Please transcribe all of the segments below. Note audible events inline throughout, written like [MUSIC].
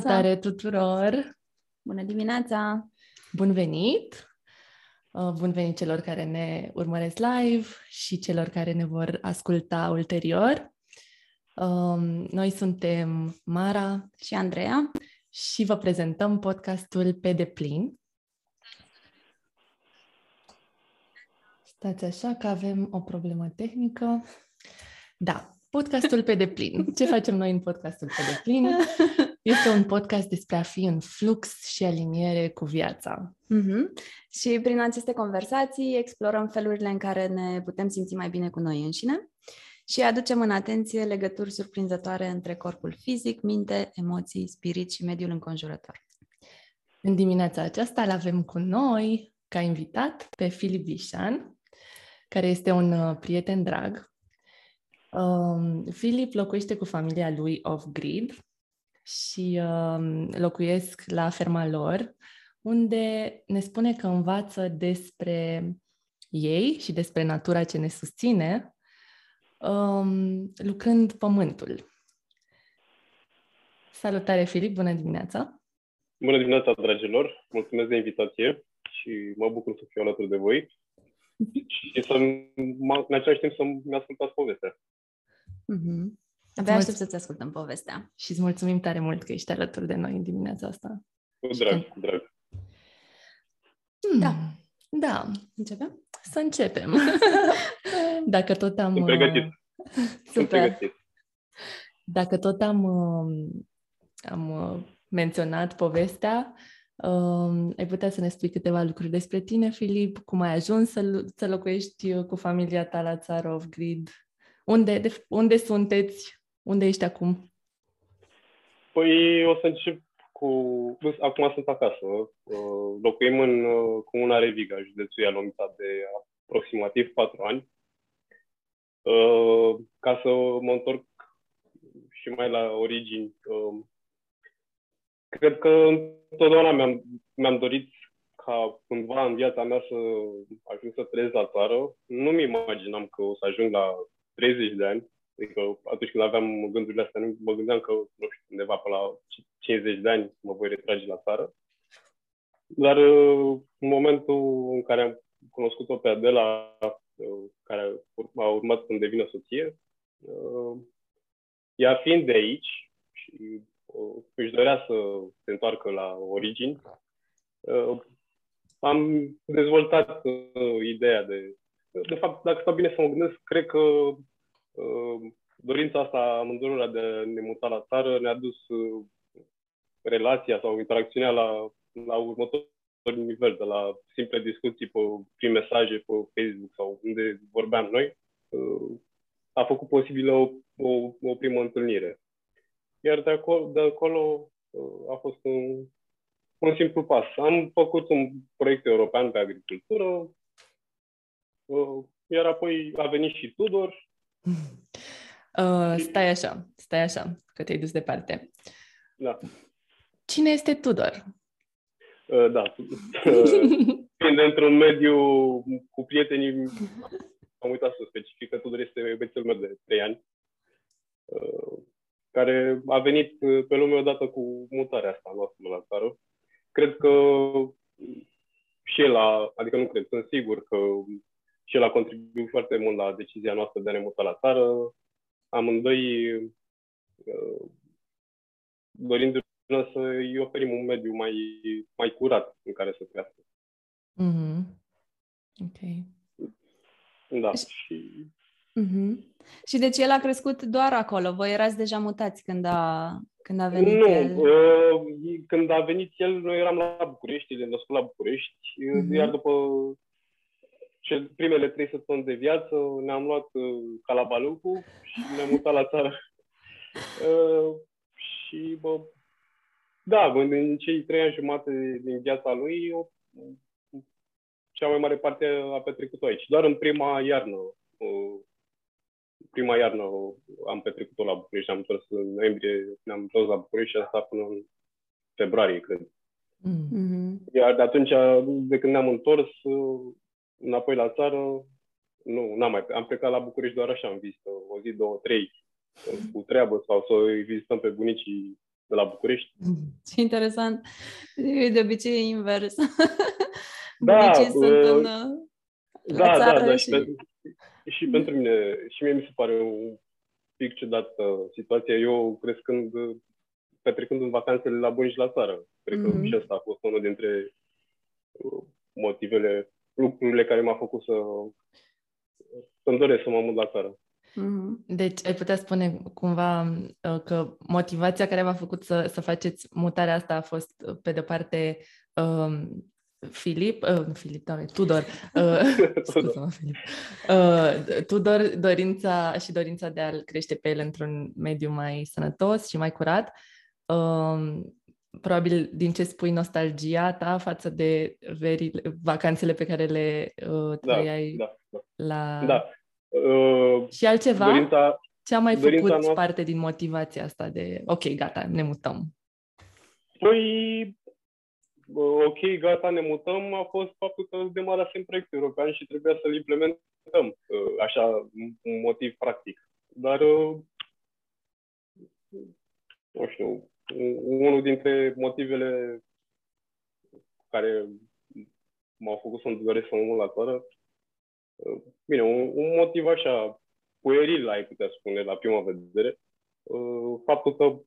Salutare tuturor! Bună dimineața! Bun venit! Uh, bun venit celor care ne urmăresc live și celor care ne vor asculta ulterior. Um, noi suntem Mara și Andreea și vă prezentăm podcastul Pe deplin. Stați așa că avem o problemă tehnică. Da, podcastul Pe deplin. Ce facem noi în podcastul Pe deplin? [LAUGHS] Este un podcast despre a fi în flux și aliniere cu viața. Mm-hmm. Și prin aceste conversații explorăm felurile în care ne putem simți mai bine cu noi înșine și aducem în atenție legături surprinzătoare între corpul fizic, minte, emoții, spirit și mediul înconjurător. În dimineața aceasta îl avem cu noi, ca invitat, pe Filip Vișan, care este un uh, prieten drag. Um, Filip locuiește cu familia lui off-grid și um, locuiesc la ferma lor, unde ne spune că învață despre ei și despre natura ce ne susține, um, lucrând pământul. Salutare, Filip! Bună dimineața! Bună dimineața, dragilor! Mulțumesc de invitație și mă bucur să fiu alături de voi [LAUGHS] și să, în același timp, să-mi ascultați povestea. Mm-hmm. Abia aștept să-ți ascultăm povestea. Și îți mulțumim tare mult că ești alături de noi în dimineața asta. Cu drag, cu drag. Hmm. Da. Da. Începem? Să începem. [LAUGHS] Dacă tot am... Sunt pregătit. Super. Sunt pregătit. Dacă tot am, am menționat povestea, Um, ai putea să ne spui câteva lucruri despre tine, Filip? Cum ai ajuns să, să locuiești cu familia ta la țară off-grid? Unde, de, unde sunteți? Unde ești acum? Păi o să încep cu... Acum sunt acasă. Uh, locuim în uh, Comuna Reviga, județul Ialomița, de aproximativ patru ani. Uh, ca să mă întorc și mai la origini, cred că întotdeauna mi-am, mi-am dorit ca cândva în viața mea să ajung să trăiesc la țară. Nu-mi imaginam că o să ajung la 30 de ani. Adică atunci când aveam gândurile astea, nu mă gândeam că, nu știu, undeva pe la 50 de ani mă voi retrage la țară. Dar uh, în momentul în care am cunoscut-o pe Adela, uh, care a urmat să devină soție, uh, ea fiind de aici și își dorea să se întoarcă la origini, am dezvoltat ideea de... De fapt, dacă stau bine să mă gândesc, cred că Ehm, dorința asta amândurora de a ne muta la țară ne-a dus uh, relația sau interacțiunea la, la următorul nivel, de la simple discuții pe, prin mesaje pe Facebook sau unde vorbeam noi, uh, a făcut posibilă o, o, o primă întâlnire. Iar de acolo, de acolo uh, a fost un, un simplu pas. Am făcut un proiect european pe agricultură, iar apoi a venit și Tudor [LAUGHS] Uh, stai așa, stai așa, că te-ai dus departe. Da. Cine este Tudor? Uh, da. [LAUGHS] Fiind într-un mediu cu prietenii, am uitat să specific că Tudor este băiețel meu de 3 ani, uh, care a venit pe lume odată cu mutarea asta noastră la țară. Cred că și el a, adică nu cred, sunt sigur că și el a contribuit foarte mult la decizia noastră de a ne muta la țară. Amândoi uh, dorindu-ne să îi oferim un mediu mai, mai curat în care să crească. Mm-hmm. Ok. Da, și... Mm-hmm. Și deci el a crescut doar acolo? Voi erați deja mutați când a, când a venit nu, el? Uh, când a venit el, noi eram la București, el născut la București, mm-hmm. iar după cel, primele trei săptămâni de viață ne-am luat uh, calabalucul și ne-am mutat la țară. [LAUGHS] Uh, și, bă, da, în cei trei ani jumate din viața lui, eu, cea mai mare parte a petrecut-o aici. Doar în prima iarnă, uh, prima iarnă am petrecut-o la București, am întors în noiembrie, ne-am întors la București și asta până în februarie, cred. Mm-hmm. Iar de atunci, de când ne-am întors, uh, înapoi la țară, nu, n-am mai, am plecat la București doar așa în vizită, o zi, două, trei, cu treabă sau să îi vizităm pe bunicii de la București. [LAUGHS] Ce interesant. De obicei e invers. Da, Bunicii sunt uh, în, Da, da, țară da. și- Și, pentru, și pentru mine, și mie mi se pare un pic ciudată situația. Eu crescând, petrecând în vacanțele la buni și la țară. Cred că Mhm. și asta a fost unul dintre uh, motivele, lucrurile care m-a făcut să să-mi doresc să mă mut la țară. Mhm. Deci ai putea spune cumva uh, că motivația care v-a făcut să, să faceți mutarea asta a fost, uh, pe de parte, um, Filip, uh, nu Filip, doamne, Tudor, uh, [LAUGHS] scuze-mă, Filip, uh, Tudor, dorința și dorința de a-l crește pe el într-un mediu mai sănătos și mai curat. Um, probabil din ce spui nostalgia ta față de verile, vacanțele pe care le uh, Da, trăiai da, da. la... da. Uh, Și altceva? dorința, Ce a mai Dorința făcut noastră- parte din motivația asta de, ok, gata, ne mutăm? Păi, uh, ok, gata, ne mutăm, a fost faptul că demarasem proiectul european și trebuia să-l implementăm, uh, așa, un motiv practic. Dar, uh, nu știu, unul dintre motivele care m-au făcut să-mi doresc să mă mut la țară, uh, bine, un, un motiv așa, pueril, ai putea spune, la prima vedere, uh, faptul că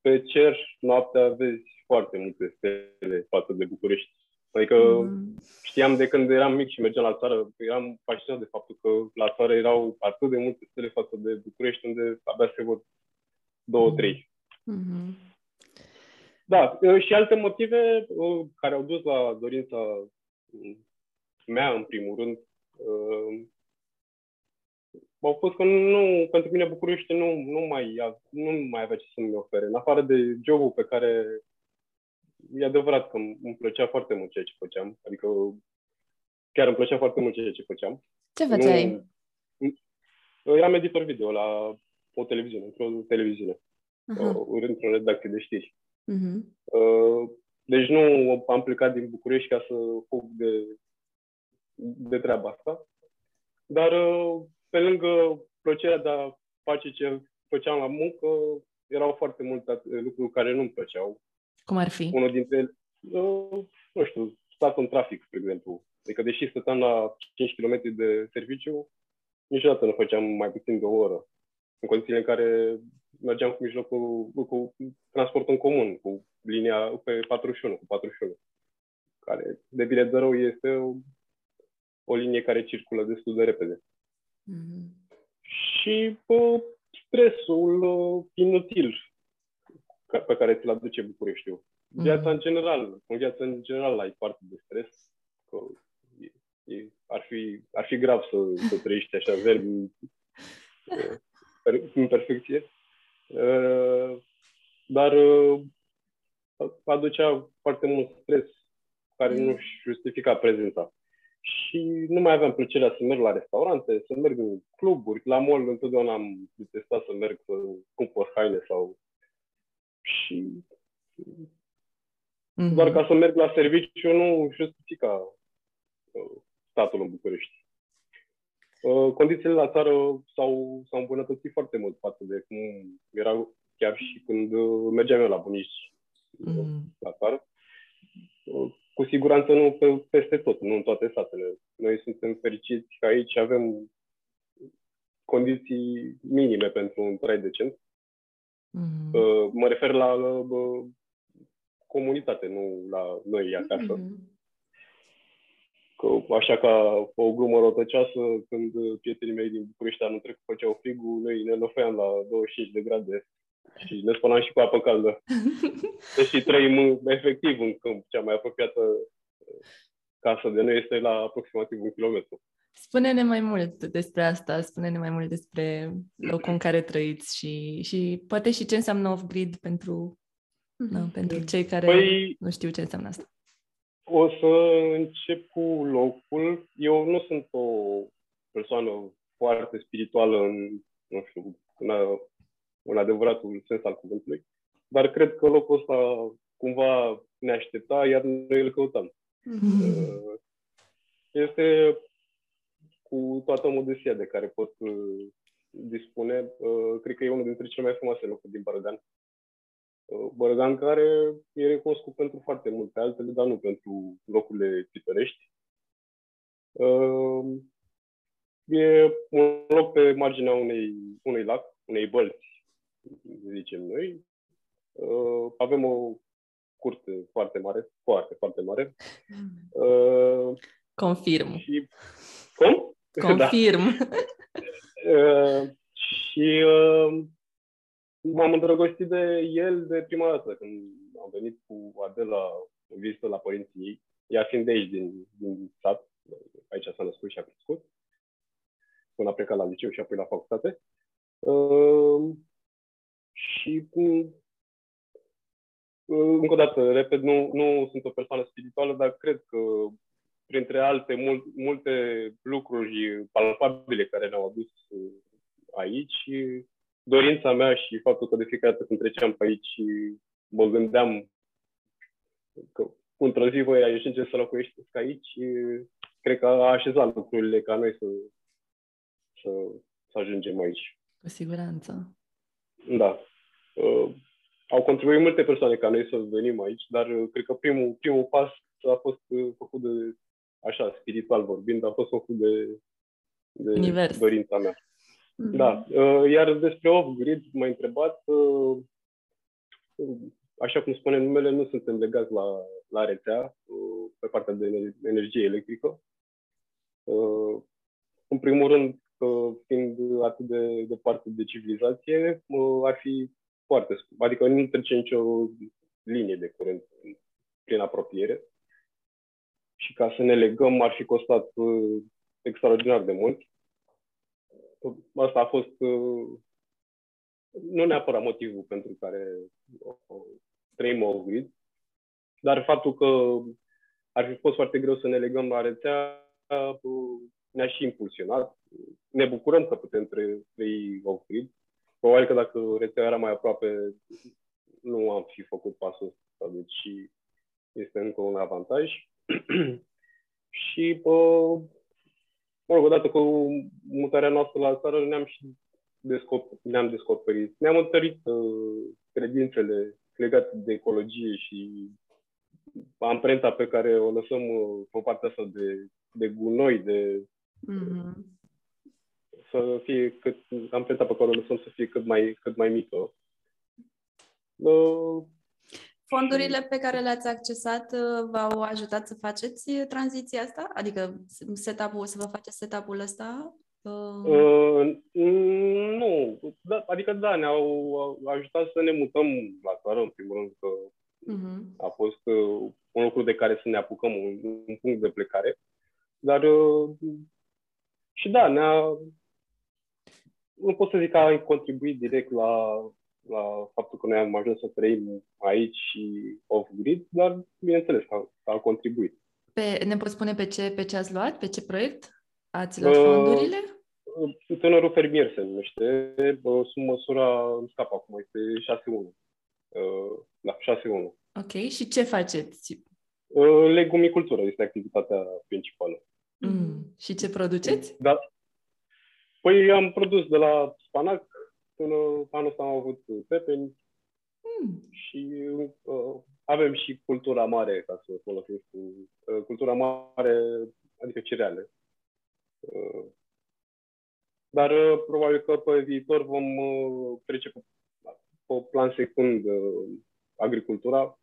pe cer noaptea vezi foarte multe stele față de București. Adică Mhm. știam de când eram mic și mergeam la țară, eram fascinat de faptul că la țară erau atât de multe stele față de București, unde abia se văd două, trei. Mhm. Da, uh, și alte motive uh, care au dus la dorința uh, mea, în primul rând, uh, au fost că nu, pentru mine București nu, nu, mai, a- nu mai avea ce să-mi ofere. În afară de jobul pe care e adevărat că îmi îmi plăcea foarte mult ceea ce făceam, adică chiar îmi plăcea foarte mult ceea ce făceam. Ce făceai? Nu, eram editor video la o televiziune, într-o televiziune, Aha. o- într-o redacție de știri. Mhm. Uh, Deci nu am plecat din București ca să fug de, de treaba asta. Dar uh, pe lângă plăcerea de a face ce făceam la muncă, erau foarte multe lucruri care nu-mi plăceau. Cum ar fi? Unul dintre ele, uh, nu știu, statul în trafic, spre exemplu. Adică deși stăteam la 5 km de serviciu, niciodată nu făceam mai puțin de o oră. În condițiile în care mergeam cu mijlocul, cu transportul în comun, cu linia pe 41, cu 41, care de bine de rău este o, o linie care circulă destul de repede. Mhm. Și uh, stresul uh, inutil ca- pe care ți-l aduce Bucureștiul. Viața Mhm. în general, în viața în general ai parte de stres, că e, e, ar, fi, ar fi grav să, să trăiești așa verbi [LAUGHS] în, în perfecție. Uh, Dar uh, aducea foarte mult stres care nu își justifica prezența. Și nu mai aveam plăcerea să merg la restaurante, să merg în cluburi. La mall întotdeauna am detestat să merg să cumpăr haine sau... Și Mhm. doar ca să merg la serviciu nu justifica uh, statul în București. Uh, Condițiile la țară s-au, s-au îmbunătățit foarte mult față de cum erau chiar și când uh, mergeam eu la bunici uh, Mhm. la țară. Uh, Cu siguranță nu pe, peste tot, nu în toate satele. Noi suntem fericiți că aici avem condiții minime pentru un trai decent. Mhm. Uh, Mă refer la uh, comunitate, nu la noi acasă. Mhm. Că, așa ca o glumă rotăcioasă, când prietenii mei din București anul trecut făceau frigul, noi ne lăfeam la 25 de grade și ne spălam și cu apă caldă. [LAUGHS] Deși trăim în- efectiv în câmp, cea mai apropiată uh, casă de noi este la aproximativ un kilometru. Spune-ne mai mult despre asta, spune-ne mai mult despre locul în care trăiți și, și poate și ce înseamnă off-grid pentru, Mhm. na, pentru cei care Păi, nu știu ce înseamnă asta. O să încep cu locul. Eu nu sunt o persoană foarte spirituală în, nu știu, în, a- în adevăratul sens al cuvântului, dar cred că locul ăsta cumva ne aștepta, iar noi îl căutam. Mhm. Uh, Este cu toată modestia de care pot uh, dispune, uh, cred că e unul dintre cele mai frumoase locuri din Bărădean. Uh, Bărăgan care e recunoscut pentru foarte multe altele, dar nu pentru locurile pitorești. Uh, e un loc pe marginea unei, unui lac, unei bălți, zicem noi. Uh, avem o curte foarte mare, foarte, foarte mare. Confirm. Și... Cum? Confirm. [LAUGHS] Da. și m-am îndrăgostit de el de prima dată când am venit cu Adela în vizită la părinții ei, ea fiind de aici, din, din sat, aici s-a născut și a crescut, până a plecat la liceu și apoi la facultate. Uh, și uh, încă o dată, repet, nu, nu sunt o persoană spirituală, dar cred că printre alte mul- multe lucruri palpabile care ne-au adus aici, dorința mea și faptul că de fiecare dată când treceam pe aici mă gândeam că într-o zi voi ajunge să locuiești aici, cred că a așezat lucrurile ca noi să, să, să ajungem aici. Cu siguranță. Da. Uh, au contribuit multe persoane ca noi să venim aici, dar uh, cred că primul, primul pas a fost uh, făcut de, așa, spiritual vorbind, a fost făcut de, de Univers. dorința mea. Mhm. Da. Uh, iar despre off-grid m-a întrebat, uh, așa cum spune numele, nu suntem legați la, la rețea uh, pe partea de energie electrică. În primul rând, fiind atât de departe de civilizație, ar fi foarte scump. Adică nu trece nicio linie de curent prin apropiere. Și ca să ne legăm ar fi costat extraordinar de mult asta a fost uh, nu neapărat motivul pentru care trăim o grid, dar faptul că ar fi fost foarte greu să ne legăm la rețea uh, ne-a și impulsionat. Ne bucurăm că putem trăi off-grid. Probabil că dacă rețeaua era mai aproape, nu am fi făcut pasul ăsta, deci este încă un avantaj. [CLEARS THROAT] și uh, mă rog, odată cu mutarea noastră la țară ne-am și descoperit, ne-am descoperit, ne-am întărit uh, credințele legate de ecologie și amprenta pe care o lăsăm uh, pe partea asta de, de gunoi, de mm-hmm. să fie cât, amprenta pe care o lăsăm să fie cât mai, cât mai mică. Uh, Fondurile pe care le-ați accesat uh, v-au ajutat să faceți uh, tranziția asta? Adică setup-ul, să vă faceți setup-ul ăsta? Uh... Uh, nu, da, adică da, ne-au ajutat să ne mutăm la țară, în primul rând, că uh-huh. a fost uh, un lucru de care să ne apucăm, un, un punct de plecare. Dar uh, și da, ne-a... Nu pot să zic că a contribuit direct la la faptul că noi am ajuns să trăim aici și off-grid, dar bineînțeles a, a contribuit. Pe, ne poți spune pe ce, pe ce ați luat? Pe ce proiect ați luat uh, fondurile? Uh, tânărul fermier se numește. Uh, sub măsura, îmi scap acum, este 6-1. Uh, da, 6-1. Ok, și ce faceți? Uh, legumicultură este activitatea principală. Mm. Și ce produceți? Da. Păi am produs de la spanac, Până anul ăsta am avut pepeni mm. și uh, avem și cultura mare, ca să folosesc cu uh, cultura mare, adică cereale. Uh, dar uh, probabil că pe viitor vom uh, trece pe, pe plan secund uh, agricultura.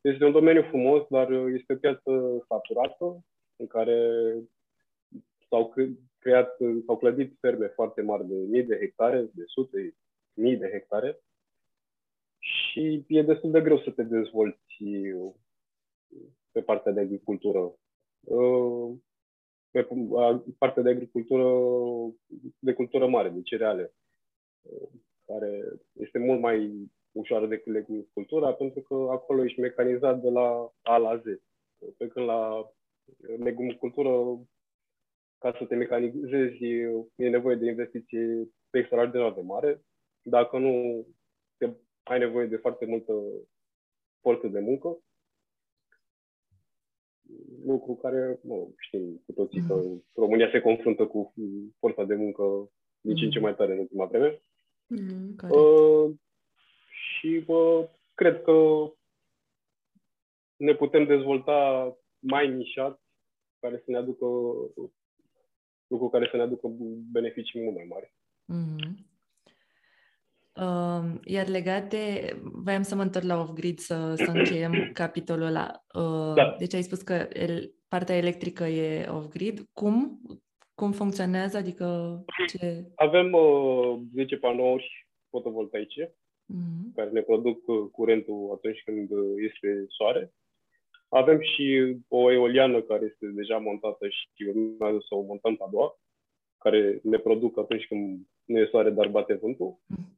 Este un domeniu frumos, dar uh, este o piață saturată în care s-au creat, s-au clădit ferme foarte mari de mii de hectare, de sute mii de hectare și e destul de greu să te dezvolți pe partea de agricultură. Pe partea de agricultură, de cultură mare, de cereale, care este mult mai ușoară decât agricultura, pentru că acolo ești mecanizat de la A la Z. Pe când la legumicultură ca să te mecanizezi, e nevoie de investiție extraordinar de mare. Dacă nu, te, ai nevoie de foarte multă forță de muncă. Lucru care, nu, știm cu toții că mm. România se confruntă cu forța de muncă din ce în ce mm. mai tare în ultima vreme. Mm, uh, și uh, cred că ne putem dezvolta mai nișat, care să ne aducă lucru care să ne aducă beneficii mult mai mari. Mm-hmm. Uh, iar legat de, voiam să mă întorc la off-grid să, să încheiem [CLEARS THROAT] capitolul ăla. Uh, da. Deci ai spus că el, partea electrică e off-grid. Cum? Cum funcționează? Adică ce... Avem uh, 10 panouri fotovoltaice mm-hmm. care ne produc uh, curentul atunci când uh, este soare. Avem și o eoliană care este deja montată și urmează să o montăm pe a doua, care ne produc atunci când nu e soare, dar bate vântul. Mm-hmm.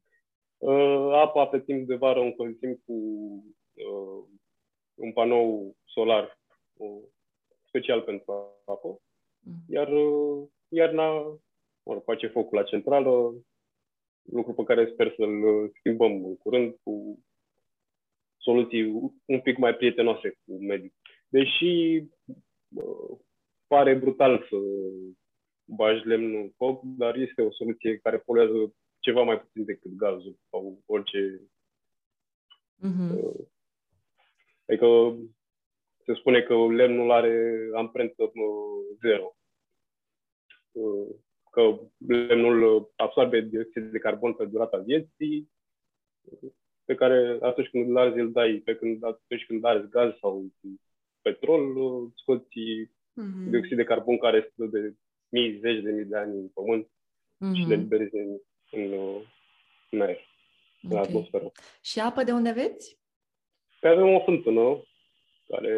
Uh, apa pe timp de vară o încălzim cu uh, un panou solar uh, special pentru apă. Mm. Iar uh, iarna mă face focul la centrală, lucru pe care sper să-l schimbăm în curând cu soluții un pic mai prietenoase cu mediul. Deși uh, pare brutal să bagi lemnul în foc, dar este o soluție care poluează ceva mai puțin decât gazul sau orice. Mm-hmm. Uh, adică se spune că lemnul are amprentă uh, zero. Uh, că lemnul absorbe dioxid de carbon pe durata vieții, pe care atunci când îl arzi, îl dai, pe când, atunci când arzi gaz sau petrol, uh, scoți mm-hmm. dioxid de carbon care este de mii, zeci de mii de ani în pământ mm-hmm. și le liberezi în în, în aer, okay. în atmosferă. Și apă de unde aveți? Păi avem o fântână care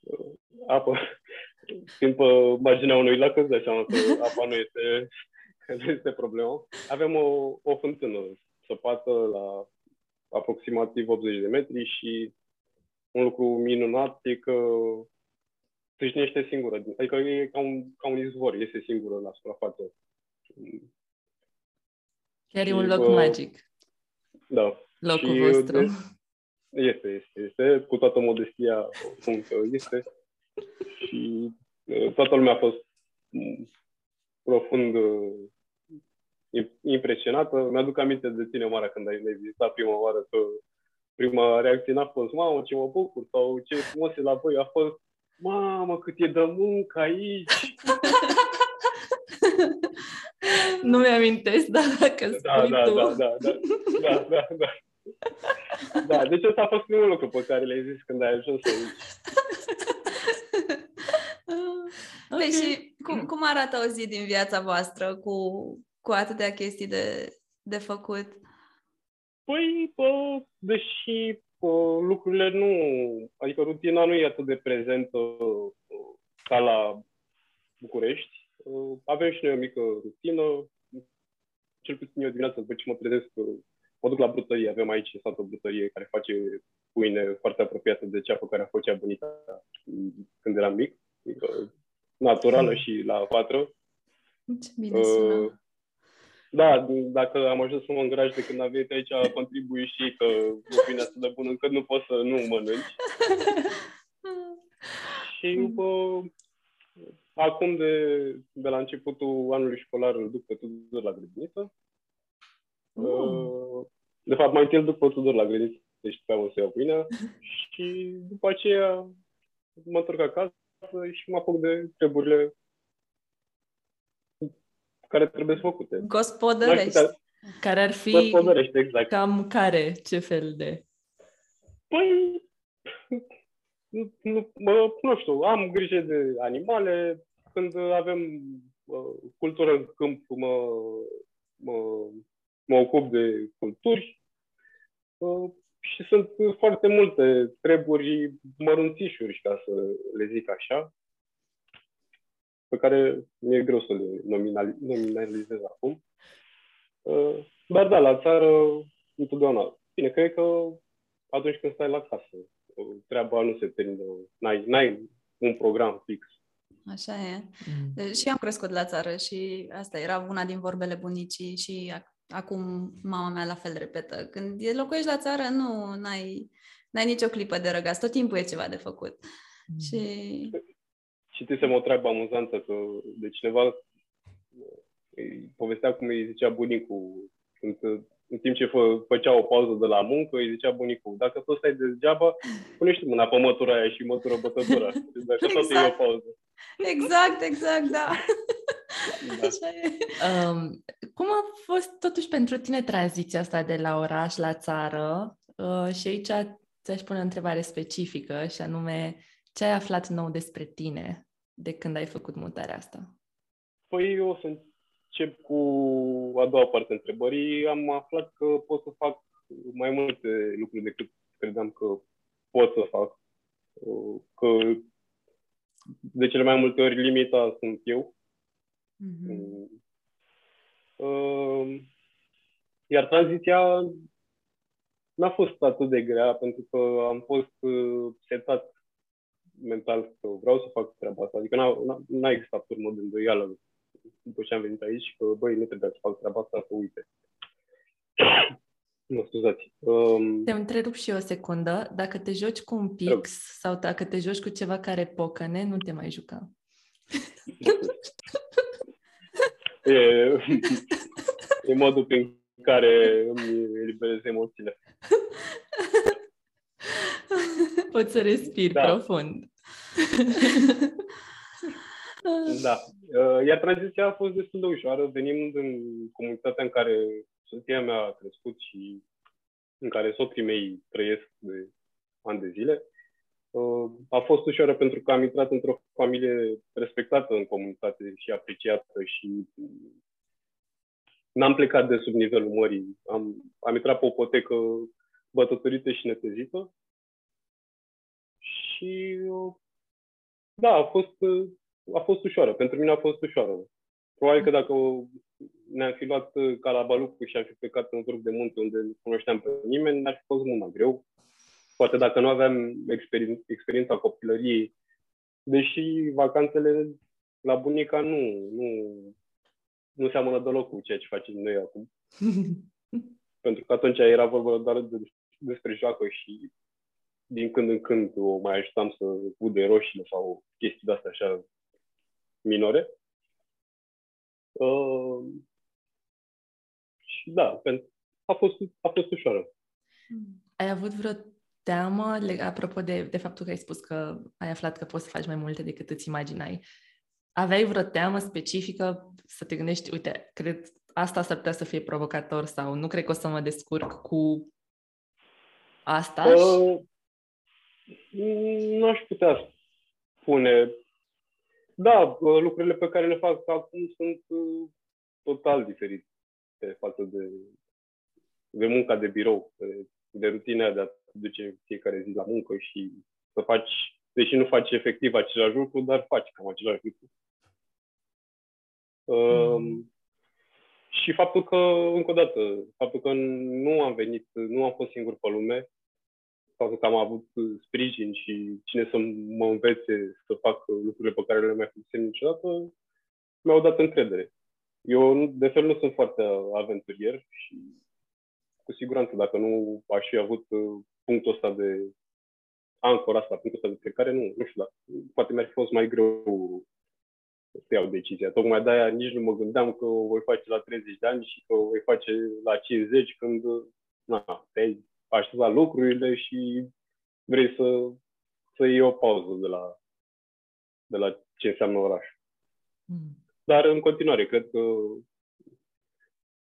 uh, apă [LAUGHS] fiind pe marginea unui lac, îți dai seama că [LAUGHS] apa nu este, [LAUGHS] nu este problemă. Avem o, o fântână săpată la aproximativ 80 de metri și un lucru minunat e că tâșnește singură. Adică e ca un, ca un izvor, este singură la suprafață. Chiar e un loc uh, magic. Da. Locul și vostru. De, este, este, este. Cu toată modestia cum că este. Și uh, toată lumea a fost mm, profund uh, impresionată. Mi-aduc aminte de tine, Mara, când ai vizitat prima oară, că prima reacție n-a fost, mamă, ce mă bucur, sau ce frumos e la voi, a fost, mamă, cât e de muncă aici. [LAUGHS] nu mi-amintesc, dar dacă da, spui da, tu... Da, da, da, da, da, da. Da, deci ăsta a fost primul lucru pe care le-ai zis când ai ajuns aici. [LAUGHS] Okay. Păi și cum, cum arată o zi din viața voastră cu, cu atâtea chestii de, de făcut? Păi, bă, deși bă, lucrurile nu... Adică rutina nu e atât de prezentă ca la București, Uh, avem și noi o mică rutină. Cel puțin eu dimineața, după ce mă trezesc, uh, mă duc la brutărie. Avem aici sat o brutărie care face pâine foarte apropiată de cea pe care a făcea bunica când eram mic. Adică naturală și la patru. Ce bine uh, Da, dacă am ajuns să mă îngraj de când am venit aici, contribui și că pâinea atât de bună încât nu poți să nu mănânci. [LAUGHS] și bă, Acum, de, de la începutul anului școlar, îl duc pe Tudor la grădiniță. Mm. De fapt, mai întâi îl duc pe Tudor la grădiniță, deci pe să iau pâinea. [LAUGHS] și după aceea mă întorc acasă și mă apuc de treburile care trebuie făcute. Gospodărești. Care ar fi Gospodărești, exact. cam care? Ce fel de? Păi, nu, mă, nu știu, am grijă de animale, când avem uh, cultură în câmp, mă, mă, mă ocup de culturi uh, și sunt foarte multe treburi mărunțișuri, ca să le zic așa, pe care mi-e greu să le nominali, nominalizez acum. Uh, dar da, la țară, întotdeauna. Bine, cred că atunci când stai la casă, treaba nu se termină, n-ai, n-ai un program fix. Așa e. Mm. Și eu am crescut la țară și asta era una din vorbele bunicii și acum mama mea la fel repetă. Când locuiești la țară, nu n-ai, n-ai nicio clipă de răgaz, tot timpul e ceva de făcut. Mm. Și... Citisem o treabă amuzantă că de cineva îi povestea cum îi zicea bunicul când în timp ce fă, făcea o pauză de la muncă, îi zicea bunicul, dacă tu stai degeaba, punește mâna pe mătura aia și mătură bătătura. Dacă exact. tot e o exact. pauză. Exact, exact, da. da. Um, cum a fost totuși pentru tine tranziția asta de la oraș la țară? Uh, și aici ți-aș pune o întrebare specifică și anume, ce ai aflat nou despre tine de când ai făcut mutarea asta? Păi eu sunt încep cu a doua parte a întrebării. Am aflat că pot să fac mai multe lucruri decât credeam că pot să fac. Că de cele mai multe ori limita sunt eu. Mm-hmm. Iar tranziția n-a fost atât de grea, pentru că am fost uh, setat mental că vreau să fac treaba asta. Adică n-a, n-a existat urmă de îndoială după ce am venit aici, că, băi, nu trebuia să fac treaba asta, să uite. Nu, scuzați. Um... Te întrerup și eu o secundă. Dacă te joci cu un pix Rău. sau dacă te joci cu ceva care pocăne, nu te mai juca. e, e modul prin care îmi eliberez emoțiile. [LAUGHS] Poți să respiri da. profund. [LAUGHS] da. Uh, iar tranziția a fost destul de ușoară, venind în comunitatea în care soția mea a crescut și în care socrii mei trăiesc de ani de zile. Uh, a fost ușoară pentru că am intrat într-o familie respectată în comunitate și apreciată și n-am plecat de sub nivelul mării. Am, am intrat pe o potecă bătătorită și netezită și uh, da, a fost a fost ușoară. Pentru mine a fost ușoară. Probabil că dacă ne-am fi luat ca la balucu și am fi plecat în grup de munte unde nu cunoșteam pe nimeni, n-ar fi fost mult mai greu. Poate dacă nu aveam experien- experiența copilăriei, deși vacanțele la bunica nu, nu, nu seamănă deloc cu ceea ce facem noi acum. [LAUGHS] Pentru că atunci era vorba doar de, despre joacă și din când în când o mai ajutam să ude roșiile sau chestii de astea așa minore. Uh, și da, a fost, a fost ușoară. Ai avut vreo teamă, apropo de, de faptul că ai spus că ai aflat că poți să faci mai multe decât îți imaginai, aveai vreo teamă specifică să te gândești, uite, cred asta s-ar putea să fie provocator sau nu cred că o să mă descurc cu asta? Uh, nu aș putea spune da, lucrurile pe care le fac acum sunt uh, total diferite față de, de munca de birou, de, de rutina de a duce fiecare zi la muncă și să faci, deși nu faci efectiv același lucru, dar faci cam același lucru. Mm. Um, și faptul că, încă o dată, faptul că nu am venit, nu am fost singur pe lume, faptul că am avut sprijin și cine să mă învețe să fac lucrurile pe care le mai făcusem niciodată, mi-au dat încredere. Eu, de fel, nu sunt foarte aventurier și cu siguranță, dacă nu aș fi avut uh, punctul ăsta de ancora asta, punctul ăsta de plecare, nu, nu știu, dar poate mi-ar fi fost mai greu să iau decizia. Tocmai de-aia nici nu mă gândeam că o voi face la 30 de ani și că o voi face la 50 când, na, te aștepta lucrurile și vrei să, să iei o pauză de la, de la ce înseamnă oraș. Mm. Dar în continuare, cred că,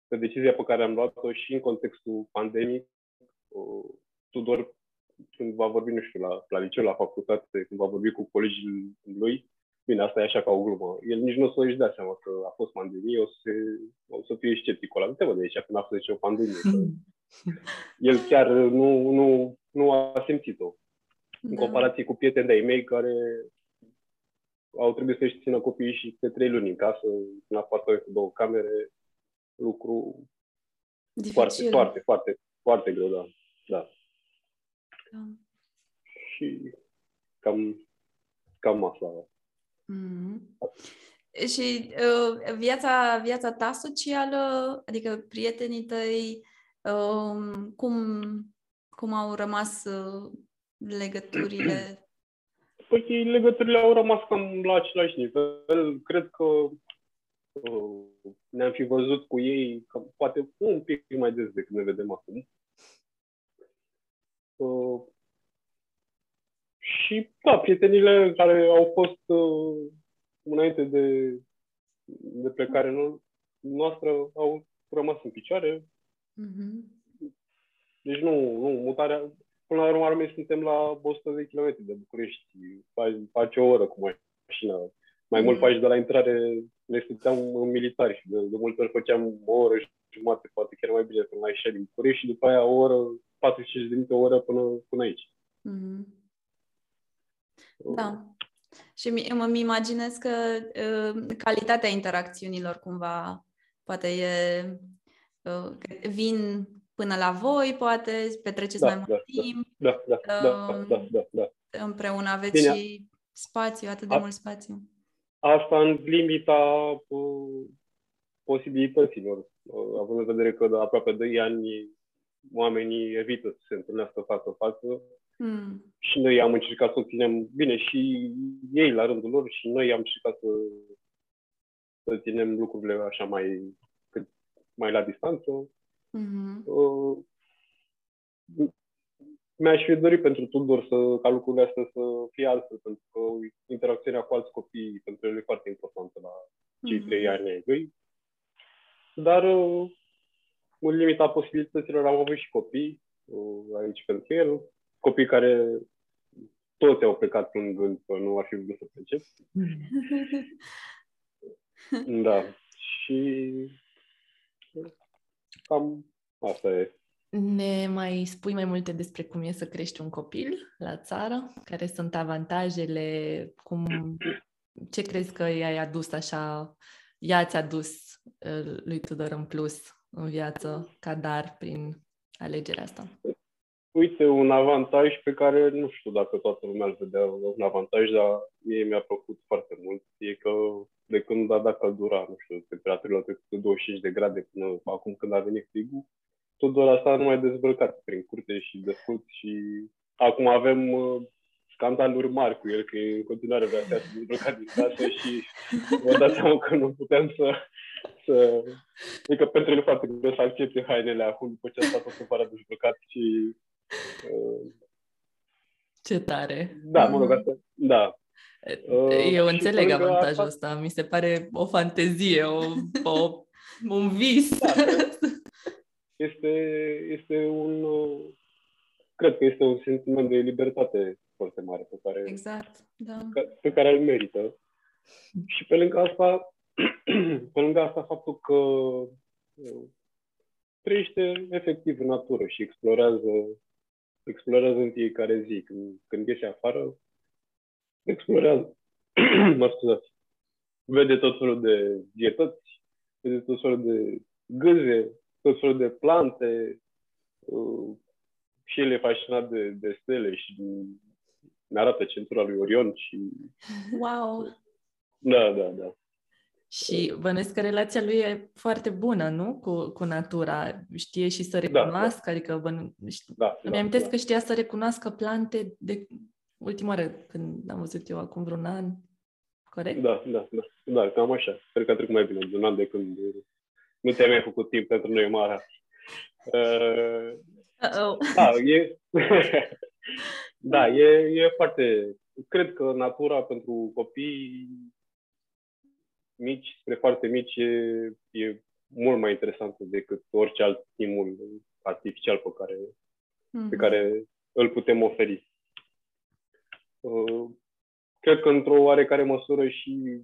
că decizia pe care am luat-o și în contextul pandemic, Tudor, când va vorbi, nu știu, la, la liceu, la facultate, când va vorbi cu colegii lui, bine, asta e așa ca o glumă. El nici nu o să-și dea seama că a fost pandemie, o să, o să fie sceptic. La te de aici, când a fost o pandemie. [LAUGHS] el chiar nu, nu, nu a simțit-o. Da. În comparație cu prieteni de-ai mei care au trebuit să-și țină copiii și pe trei luni în casă, în apartament cu două camere, lucru Dificil. foarte, foarte, foarte, foarte greu, da. da. da. Și cam, cam asta. Mm-hmm. Și uh, viața, viața ta socială, adică prietenii tăi, Um, cum, cum au rămas uh, legăturile? Păi legăturile au rămas cam la același nivel. Cred că uh, ne-am fi văzut cu ei că poate un pic mai des decât ne vedem acum. Uh, și, da, prietenile care au fost uh, înainte de, de plecare noastră au rămas în picioare. Mm-hmm. Deci nu, nu, mutarea, până la urmă suntem la 100 de km de București, faci, faci o oră cu mașina. Mai mm-hmm. mult faci de la intrare, ne stăteam în militari și de, de multe ori făceam o oră și jumate, poate chiar mai bine până la ieșea din București și după aia o oră, 45 de minute, o oră până, până aici. Mm-hmm. Da. Și îmi imaginez că uh, calitatea interacțiunilor cumva poate e uh, vin până la voi, poate petreceți da, mai mult da, timp. Da, da, da, da, da, da, da. Împreună aveți Bine. și spațiu, atât de A, mult spațiu. Asta în limita uh, posibilităților, uh, având în vedere că de aproape 2 ani oamenii evită să se întâlnească față-față, Mm. Și noi am încercat să o ținem bine și ei la rândul lor și noi am încercat să, să ținem lucrurile așa mai, mai la distanță. Mm-hmm. Uh, mi-aș fi dorit pentru Tudor să, ca lucrurile astea să fie altfel, pentru că interacțiunea cu alți copii pentru el e foarte importantă la cei mm-hmm. trei ani ai lui. Dar uh, în limita posibilităților am avut și copii uh, aici pentru el copii care toți au plecat gând că nu ar fi vrut să plece. da. [LAUGHS] Și cam asta e. Ne mai spui mai multe despre cum e să crești un copil la țară? Care sunt avantajele? Cum, ce crezi că i-ai adus așa, ea ți-a adus uh, lui Tudor în plus în viață ca dar prin alegerea asta? Uite, un avantaj pe care nu știu dacă toată lumea îl vedea un avantaj, dar mie mi-a plăcut foarte mult, e că de când a dat căldura, nu știu, temperaturile au trecut de 25 de grade până acum când a venit frigul, tot doar asta nu mai dezbrăcat prin curte și descut și acum avem uh, scandaluri mari cu el, că e în continuare vrea să dezbrăcat din casă și vă dați seama că nu putem să... să... Adică pentru el foarte greu să accepte hainele acum după ce a stat o separă dezbrăcat și ce tare! Da, mă rog, asta, da. Eu uh, înțeleg avantajul asta. asta, mi se pare o fantezie, o, o, un vis. Da, este, este un, cred că este un sentiment de libertate foarte mare pe care, exact, da. pe care îl merită. Și pe lângă asta, [CLEARS THROAT] pe lângă asta faptul că uh, trăiește efectiv în natură și explorează explorează în fiecare zi. Când, când ieși afară, explorează. [CLEARS THROAT] mă scuzați. Vede tot felul de dietăți, vede tot felul de gâze, tot felul de plante. Uh, și el e fascinat de, de stele și ne arată centura lui Orion și... Wow! Da, da, da. Și bănuiesc că relația lui e foarte bună, nu? Cu, cu natura. Știe și să da, recunoască, da, adică bănu... da, îmi da, amintesc da. că știa să recunoască plante de ultima oară când am văzut eu acum vreun an. Corect? Da, da, da. Da, cam așa. Cred că a trecut mai bine de un an de când nu te-ai mai făcut timp pentru noi mare. Uh, da, e... [LAUGHS] da, e, e foarte... Cred că natura pentru copii mici spre foarte mici e, e mult mai interesantă decât orice alt stimul artificial pe care, mm-hmm. pe mhm. care îl putem oferi. Uh, cred că într-o oarecare măsură și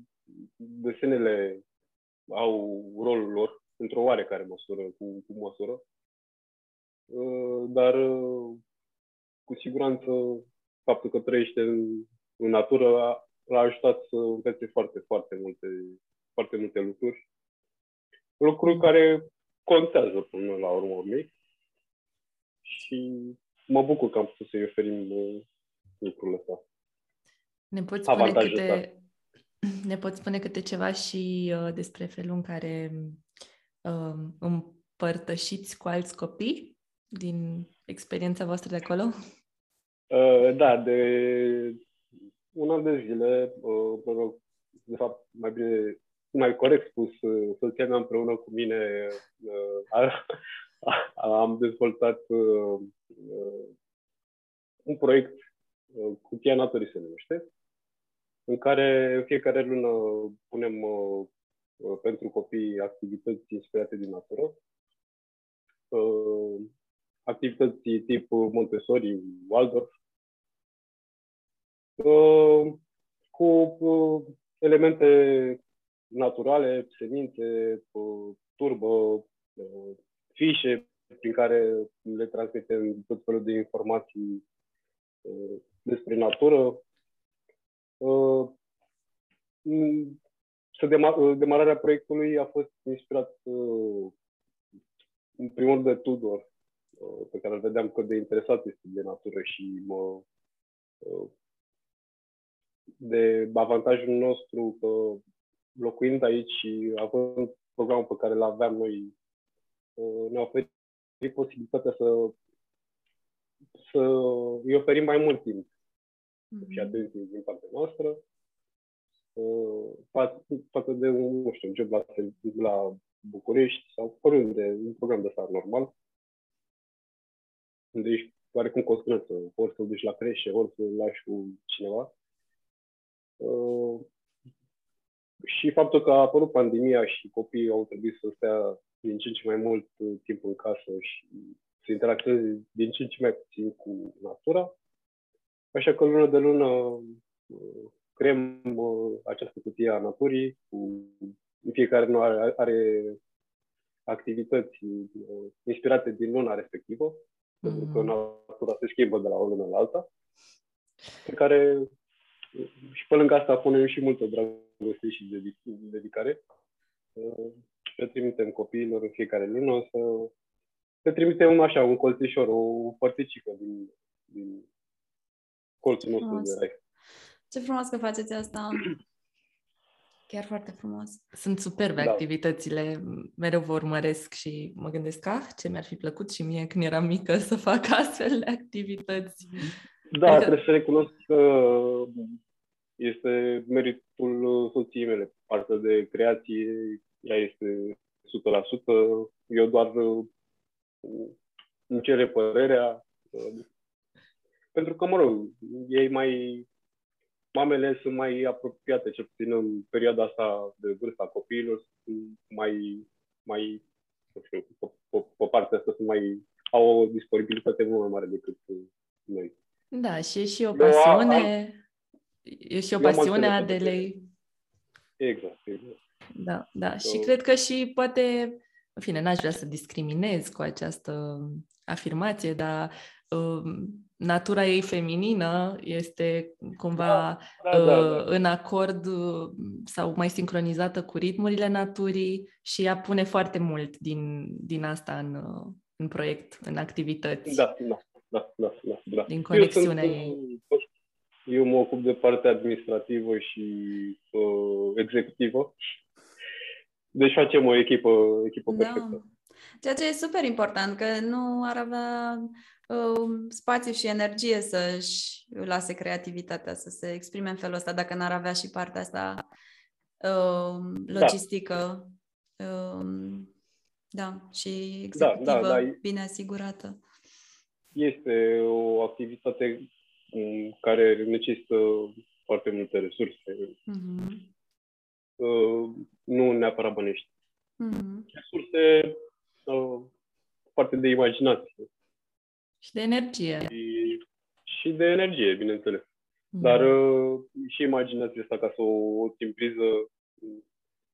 desenele au rolul lor, într-o oarecare măsură, cu, cu măsură. Uh, dar uh, cu siguranță faptul că trăiește în, în natură l-a ajutat să învețe foarte, foarte multe, foarte multe lucruri. Lucruri care contează până la urmă urmei. Și mă bucur că am putut să-i oferim uh, lucrurile astea. Ne poți spune câte, [CLEARS THROAT] ne poți spune câte ceva și uh, despre felul în care uh, împărtășiți cu alți copii din experiența voastră de acolo? Uh, da, de un an de zile, uh, mă rog, de fapt, mai bine mai corect spus, soția mea împreună cu mine [LAUGHS] a, a, am dezvoltat un proiect, Cutia Naturii se numește, în care în fiecare lună punem pentru copii activități inspirate din natură, activități tip Montessori, Waldorf, cu elemente naturale, semințe, turbă, fișe prin care le transmitem tot felul de informații despre natură. Să demararea proiectului a fost inspirat în primul rând de Tudor, pe care îl vedeam cât de interesat este de natură și mă de avantajul nostru că locuind aici și având programul pe care îl aveam noi, uh, ne oferit posibilitatea să, să îi oferim mai mult timp mm-hmm. și atenție din partea noastră uh, față de un, nu știu, un job la, la București sau oriunde, un program de stat normal, unde ești oarecum constrâns, ori să duci la creșe, ori să lași cu cineva. Uh, și faptul că a apărut pandemia și copiii au trebuit să stea din ce în ce mai mult uh, timp în casă și să interacționeze din ce în ce mai puțin cu natura. Așa că lună de lună uh, creăm această cutie a naturii, cu fiecare nu are, are activități inspirate din luna respectivă, mm-hmm. pentru că natura se schimbă de la o lună la alta, pe care și pe lângă asta punem și multă dragoste și dedicare. Le trimitem copiilor în fiecare lună să le trimitem așa, un colțișor, o părticică din, din colțul nostru frumos. de rai. Ce frumos că faceți asta! [CLEARS THROAT] Chiar foarte frumos. Sunt superbe da. activitățile, mereu vă urmăresc și mă gândesc, ah, ce mi-ar fi plăcut și mie când eram mică [LAUGHS] să fac astfel de activități. Da, adică... trebuie să recunosc că este meritul soției mele. Partea de creație, ea este 100%. Eu doar uh, îmi cere părerea. Uh, pentru că, mă rog, ei mai... Mamele sunt mai apropiate, cel puțin în perioada asta de vârsta copiilor, sunt mai, mai nu știu, pe, pe, pe partea asta sunt mai, au o disponibilitate mult mai mare decât noi. Da, și e și o pasiune. E și o pasiune a Adelei. Exact, exact. Da, da. So... Și cred că și poate, în fine, n-aș vrea să discriminez cu această afirmație, dar uh, natura ei feminină este cumva da, da, da, da. în acord uh, sau mai sincronizată cu ritmurile naturii și ea pune foarte mult din, din asta în, uh, în proiect, în activități. Da, da, da, da. da, da. Din conexiunea eu sunt, ei. Eu mă ocup de partea administrativă și uh, executivă. Deci facem o echipă, echipă da. perfectă. Ceea ce e super important, că nu ar avea uh, spațiu și energie să-și lase creativitatea să se exprime în felul ăsta, dacă n-ar avea și partea asta uh, logistică. Da. Uh, da, și executivă da, da, da. bine asigurată. Este o activitate care necesită foarte multe resurse. Mm-hmm. Uh, nu neapărat bănești. Mm-hmm. Resurse uh, foarte de imaginație. Și de energie. Și, și de energie, bineînțeles. Mm-hmm. Dar uh, și imaginația asta ca să o, o timpriză,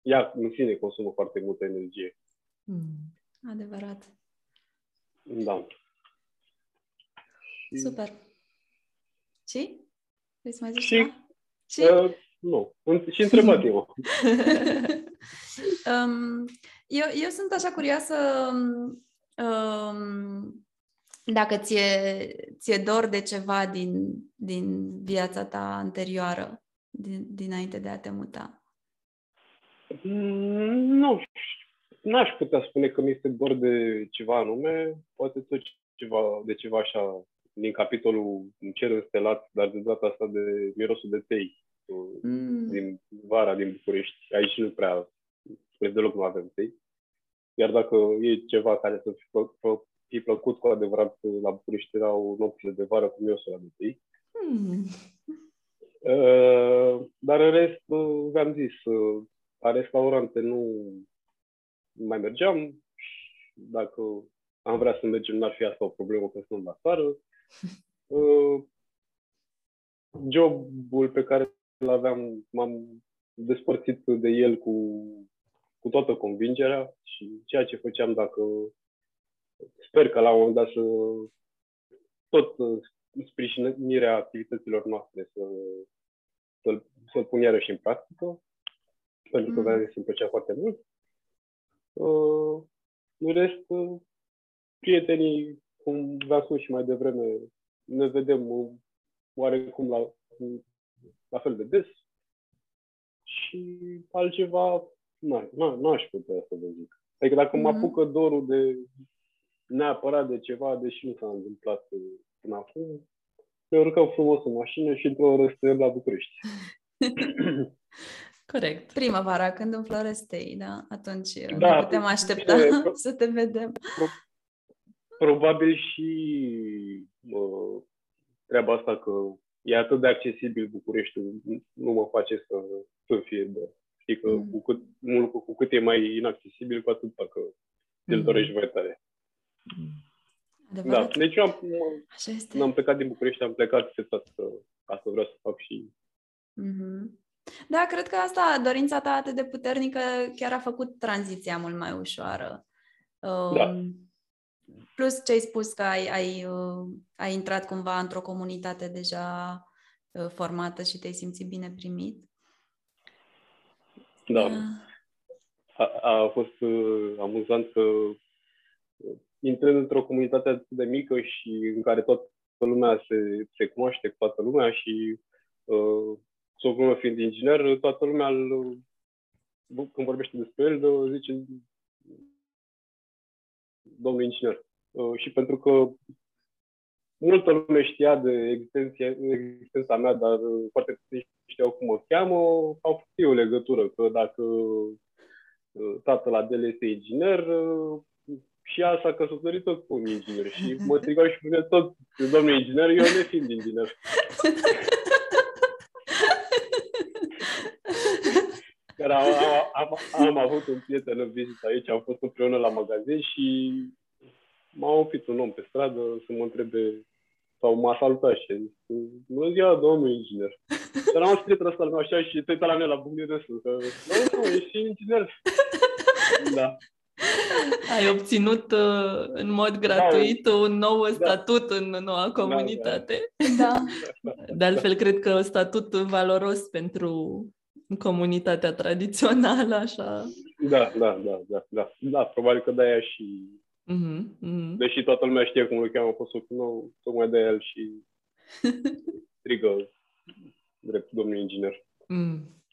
ea în sine consumă foarte multă energie. Mm. Adevărat. Da. Super. Și? Vrei să mai zici și, ceva? Și? Uh, nu. Și întrebat [LAUGHS] eu. um, eu. Eu sunt așa curioasă um, dacă ți-e, ți-e dor de ceva din, din viața ta anterioară, din, dinainte de a te muta. Mm, nu, n-aș putea spune că mi este dor de ceva anume, poate tot ceva, de ceva așa din capitolul în cer înstelat, dar de data asta de mirosul de tei. mm. din vara din București. Aici nu prea, spre deloc nu avem tei. Iar dacă e ceva care să fi, plă, fi plăcut cu adevărat la București, erau nopțile de vară, cum eu să la tei. Mm. Uh, dar în rest, uh, v-am zis, uh, la restaurante nu mai mergeam. Dacă am vrea să mergem, n-ar fi asta o problemă, că sunt la țară. [LAUGHS] Uh, jobul pe care îl aveam, m-am despărțit de el cu, cu toată convingerea și ceea ce făceam dacă sper că la un moment dat să tot sprijinirea activităților noastre să, să-l, să-l pun iarăși în practică, pentru că mm. îmi plăcea foarte mult. Uh, în rest, uh, prietenii, cum v-am spus și mai devreme, ne vedem oarecum la, la fel de des și altceva nu aș putea să vă zic. Adică dacă mm-hmm. mă mhm. apucă dorul de neapărat de ceva, deși nu s-a întâmplat până acum, ne urcăm frumos în mașină și într-o oră la București. [LAUGHS] Corect. Primăvara, când înflorestei, da? Atunci da, ne putem aștepta bine, [LAUGHS] să te vedem. Pro, probabil și uh, treaba asta că e atât de accesibil Bucureștiul, nu mă face să, să fie de. Știi că mm. cu, cât, mult, cu cât e mai inaccesibil, cu atât că mm. îl dorești mai tare. Adevărat? Da, deci eu am, Așa este. am plecat din București, am plecat să, ca să vreau să fac și... Mm-hmm. Da, cred că asta, dorința ta atât de puternică, chiar a făcut tranziția mult mai ușoară. Da. Um, plus ce ai spus că ai, ai, uh, ai intrat cumva într-o comunitate deja uh, formată și te-ai simțit bine primit. Da. Uh. A, a fost uh, amuzant că uh, intrând într-o comunitate atât de mică și în care toată lumea se, se cunoaște cu toată lumea și uh, Socrul fiind inginer, toată lumea, îl, când vorbește despre el, zice domnul inginer. Uh, și pentru că multă lume știa de existența, existența mea, dar foarte puțin știau cum mă cheamă, au făcut o legătură, că dacă uh, tatăl Adele este inginer, uh, și ea s-a căsătorit tot cu un inginer. Și mă strigau și pe tot, domnul inginer, eu ne fiind inginer. Care am, am, am, am avut un prieten în vizită aici, am fost împreună la magazin și m-a oprit un om pe stradă să mă întrebe sau m-a salutat și a zis, bună ziua, domnul inginer. Dar am scris ăsta la așa și te la mine la bucnie de sus, că, nu, ești inginer. [LAUGHS] Da. Ai obținut uh, în mod gratuit da, un nou da. statut în noua da, comunitate. Da, da. [LAUGHS] De altfel, cred că statut valoros pentru comunitatea tradițională, așa. Da, da, da, da, da. Da, probabil că de-aia și... Mm-hmm, mm-hmm. Deși toată lumea știe cum îl cheamă postul nou, tocmai de el și [LAUGHS] strigă drept domnul inginer. Mm.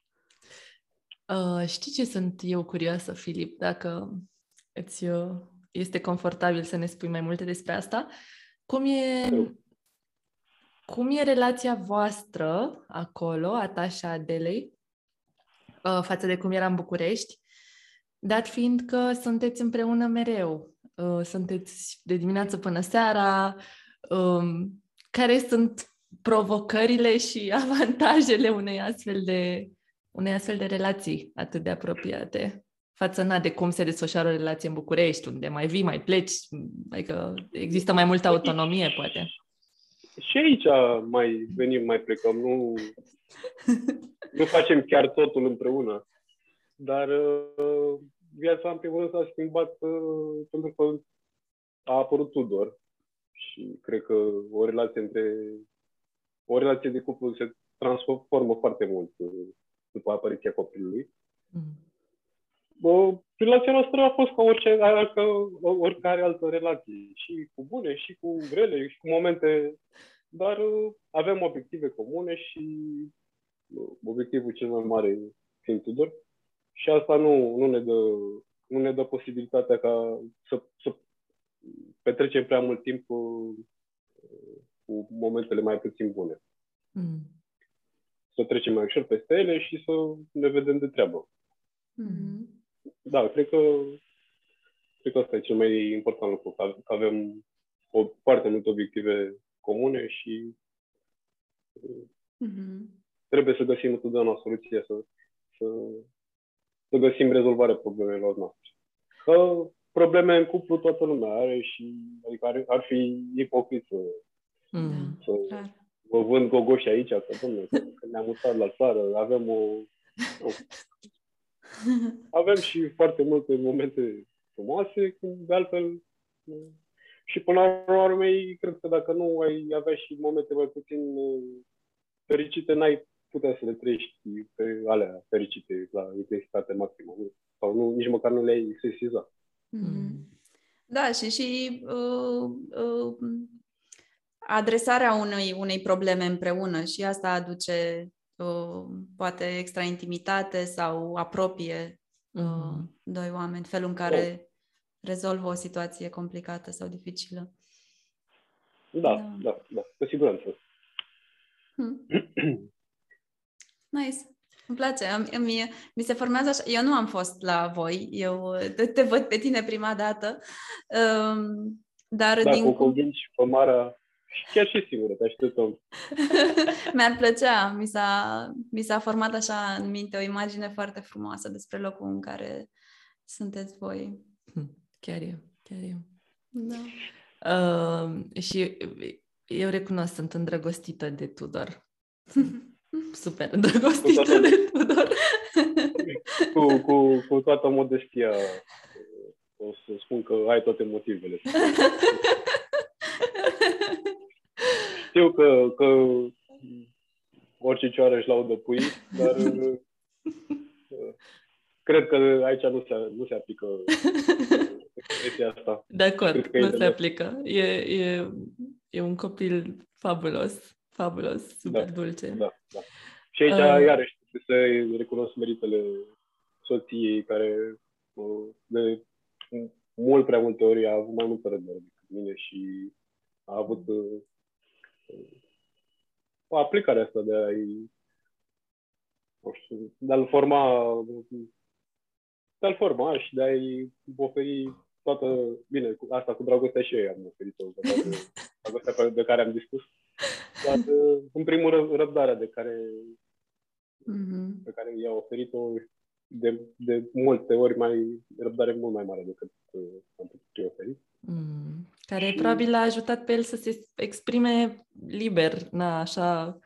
Uh, știi ce sunt eu curioasă, Filip, dacă îți uh, este confortabil să ne spui mai multe despre asta. Cum e, cum e relația voastră acolo, a ta și a Adelei, uh, față de cum era în București, dat fiind că sunteți împreună mereu, uh, sunteți de dimineață până seara, um, care sunt provocările și [LAUGHS] avantajele unei astfel de, unei astfel de relații atât de apropiate? față na, de cum se desfășoară o relație în București, unde mai vii, mai pleci, adică există mai multă autonomie, poate. Și aici mai venim, mai plecăm, nu, [LAUGHS] nu facem chiar totul împreună. Dar uh, viața, în primul rând, s-a schimbat uh, pentru că a apărut Tudor și cred că o relație între o relație de cuplu se transformă foarte mult uh, după apariția copilului. Mm bă, relația noastră a fost ca orice, ca oricare altă relație, și cu bune, și cu grele, și cu momente, dar uh, avem obiective comune și uh, obiectivul cel mai mare fiind Tudor și asta nu, nu, ne dă, nu ne dă posibilitatea ca să, să petrecem prea mult timp cu, uh, cu momentele mai puțin bune. Mm. să trecem mai ușor peste ele și să ne vedem de treabă. Mhm. Da, cred că cred că asta e cel mai important lucru, că că avem o, foarte multe obiective comune și Mhm. trebuie să găsim întotdeauna o soluție să, să, să găsim rezolvarea problemelor noastre. Că probleme în cuplu toată lumea are și adică ar, ar fi ipocrit să, Mm. să Clar. vă vând gogoși aici, că, domnule, că, că ne-am mutat la țară, avem o... Nu. Avem și foarte multe momente frumoase, cum de altfel nu. și până la urmă, cred că dacă nu ai avea și momente mai puțin uh, fericite, n-ai putea să le trăiești pe alea fericite la intensitate maximă. Nu? Sau nu, nici măcar nu le-ai sesizat. Mhm. Da, și și uh, uh, adresarea unei, unei probleme împreună și asta aduce uh, poate extra intimitate sau apropie uh, Mhm. doi oameni, felul în care rezolvă o situație complicată sau dificilă. Da, Da. da, da, da cu siguranță. Hmm. [CLEARS THROAT] Nice. Îmi place. Am- Mie, mi se formează așa. Eu nu am fost la voi. Eu te, te văd pe tine prima dată. Um, dar Da, din cu cum... convingi pe Mara și chiar și singură, te așteptăm. [LAUGHS] Mi-ar plăcea. Mi s-a, mi s-a format așa în minte o imagine foarte frumoasă despre locul în care sunteți voi. Hm, Chiar e, chiar e. Da. Uh, și eu recunosc, sunt îndrăgostită de Tudor. [LAUGHS] Super îndrăgostită toată- de Tudor. Cu, cu, cu toată modestia o să spun că ai toate motivele. Știu că, că orice cioară își laudă pui, dar uh, cred că aici nu se, nu se aplică expresia asta. De acord, Cred că e nu de se mult. aplică. E, e, e un copil fabulos, fabulos, super Da, dulce. Da, da. Și aici, Uh. iarăși, trebuie să recunosc meritele soției care uh, de mult prea multe ori a avut mai multă răbdare decât mine și a avut uh, o aplicare asta de a-i nu știu, de a-l forma de a-l forma și de a-i oferi toată, bine, cu- asta cu dragostea și eu am oferit-o, cu toată [LAUGHS] dragostea pe- de care am discutat. Dar, uh, în primul rând, răbdarea de care, Mhm. pe care i-a oferit-o de, de multe ori mai răbdare mult mai mare decât uh, am putut eu oferi. Mm, care Și- probabil l-a ajutat pe el să se exprime liber, na, așa,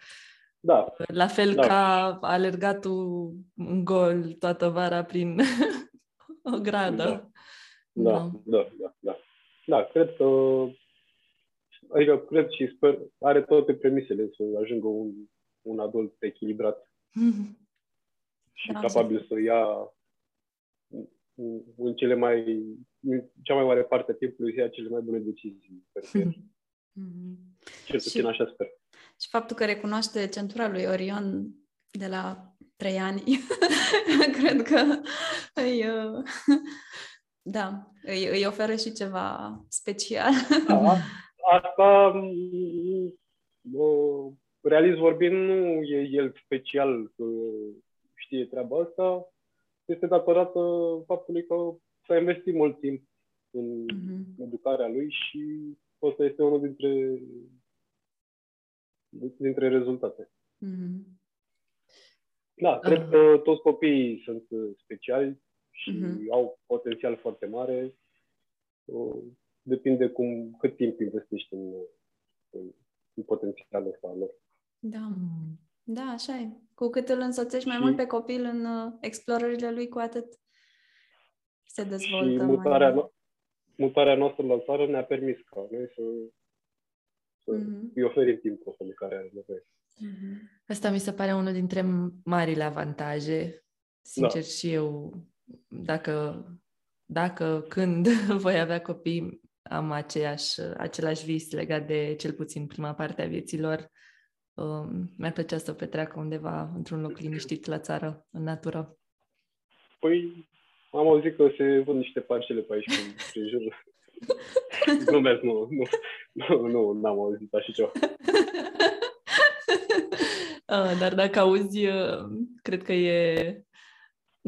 Da, la fel Da. ca alergatul în gol toată vara prin [LAUGHS] o gradă. da, da, da, da. Da, cred că adică cred și sper, are toate premisele să ajungă un, un adult echilibrat și Da, capabil să ia în- în cele mai, în cea mai mare parte a timpului să ia cele mai bune decizii. pentru el. Mhm. Cel Și- puțin așa sper. Și faptul că recunoaște centura lui Orion de la trei ani, [LAUGHS] cred că îi, uh, da, îi, îi oferă și ceva special. Da, asta, m, m, realist vorbind, nu e el special că știe treaba asta. Este datorată faptului că s-a investit mult timp în Mhm. educarea lui și ăsta este unul dintre, dintre rezultate. Mhm. Da, cred Ah. că toți copiii sunt uh, speciali și Mhm. au potențial foarte mare. Uh, Depinde cum, cât timp investești în, în, în potențialul ăsta al lor. Da, Mm. da, așa e. Cu cât îl însoțești mai Și- mult pe copil în uh, explorările lui, cu atât se dezvoltă și mutarea, mai... no- mutarea noastră la țară ne-a permis ca noi să, să Mhm. îi oferim timpul ăsta de care are nevoie. Mhm. Asta mi se pare unul dintre marile avantaje. Sincer, Da. și eu, dacă, dacă, când [LAUGHS] voi avea copii, am aceeași, același vis legat de cel puțin prima parte a vieților. Um, mi-ar plăcea să petreacă undeva într-un loc liniștit la țară, în natură. Păi, am auzit că se vând niște parcele pe aici prin, prin jur. [LAUGHS] Glumesc, nu, nu, nu, nu, n-am auzit așa ceva. Uh, [LAUGHS] dar dacă auzi, uh, cred că e...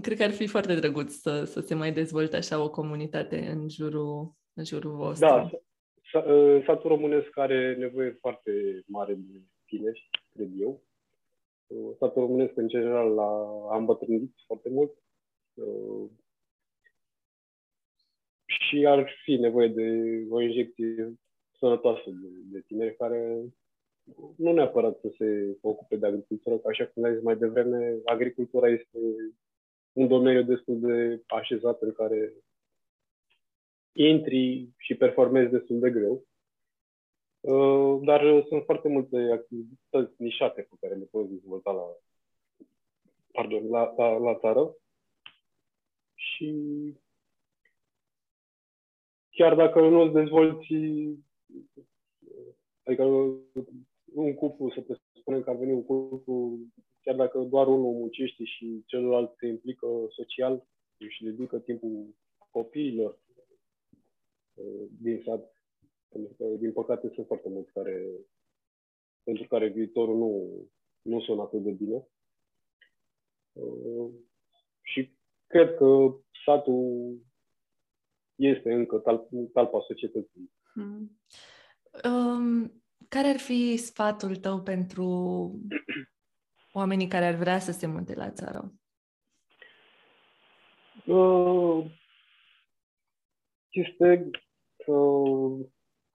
Cred că ar fi foarte drăguț să, să se mai dezvolte așa o comunitate în jurul, în jurul vostru. Da, satul românesc are nevoie foarte mare de tineri, cred eu. Satul românesc, în general, a, a îmbătrânit foarte mult și ar fi nevoie de o injecție sănătoasă de, de tineri care nu neapărat să se ocupe de agricultură, că așa cum ai zis mai devreme, agricultura este un domeniu destul de așezat în care intri și performezi destul de greu. Uh, dar sunt foarte multe activități nișate pe care le poți dezvolta la, pardon, la, la, la țară. Și chiar dacă nu îți dezvolți, adică un cuplu, să spunem că ar veni un cuplu, chiar dacă doar unul muncește și celălalt se implică social și dedică timpul copiilor uh, din sat, pentru că, din păcate, sunt foarte mulți care, pentru care viitorul nu, nu sună atât de bine. Uh, și cred că satul este încă talp, talpa societății. Hmm. Um, care ar fi sfatul tău pentru [CLEARS THROAT] oamenii care ar vrea să se mute la țară? Uh, este să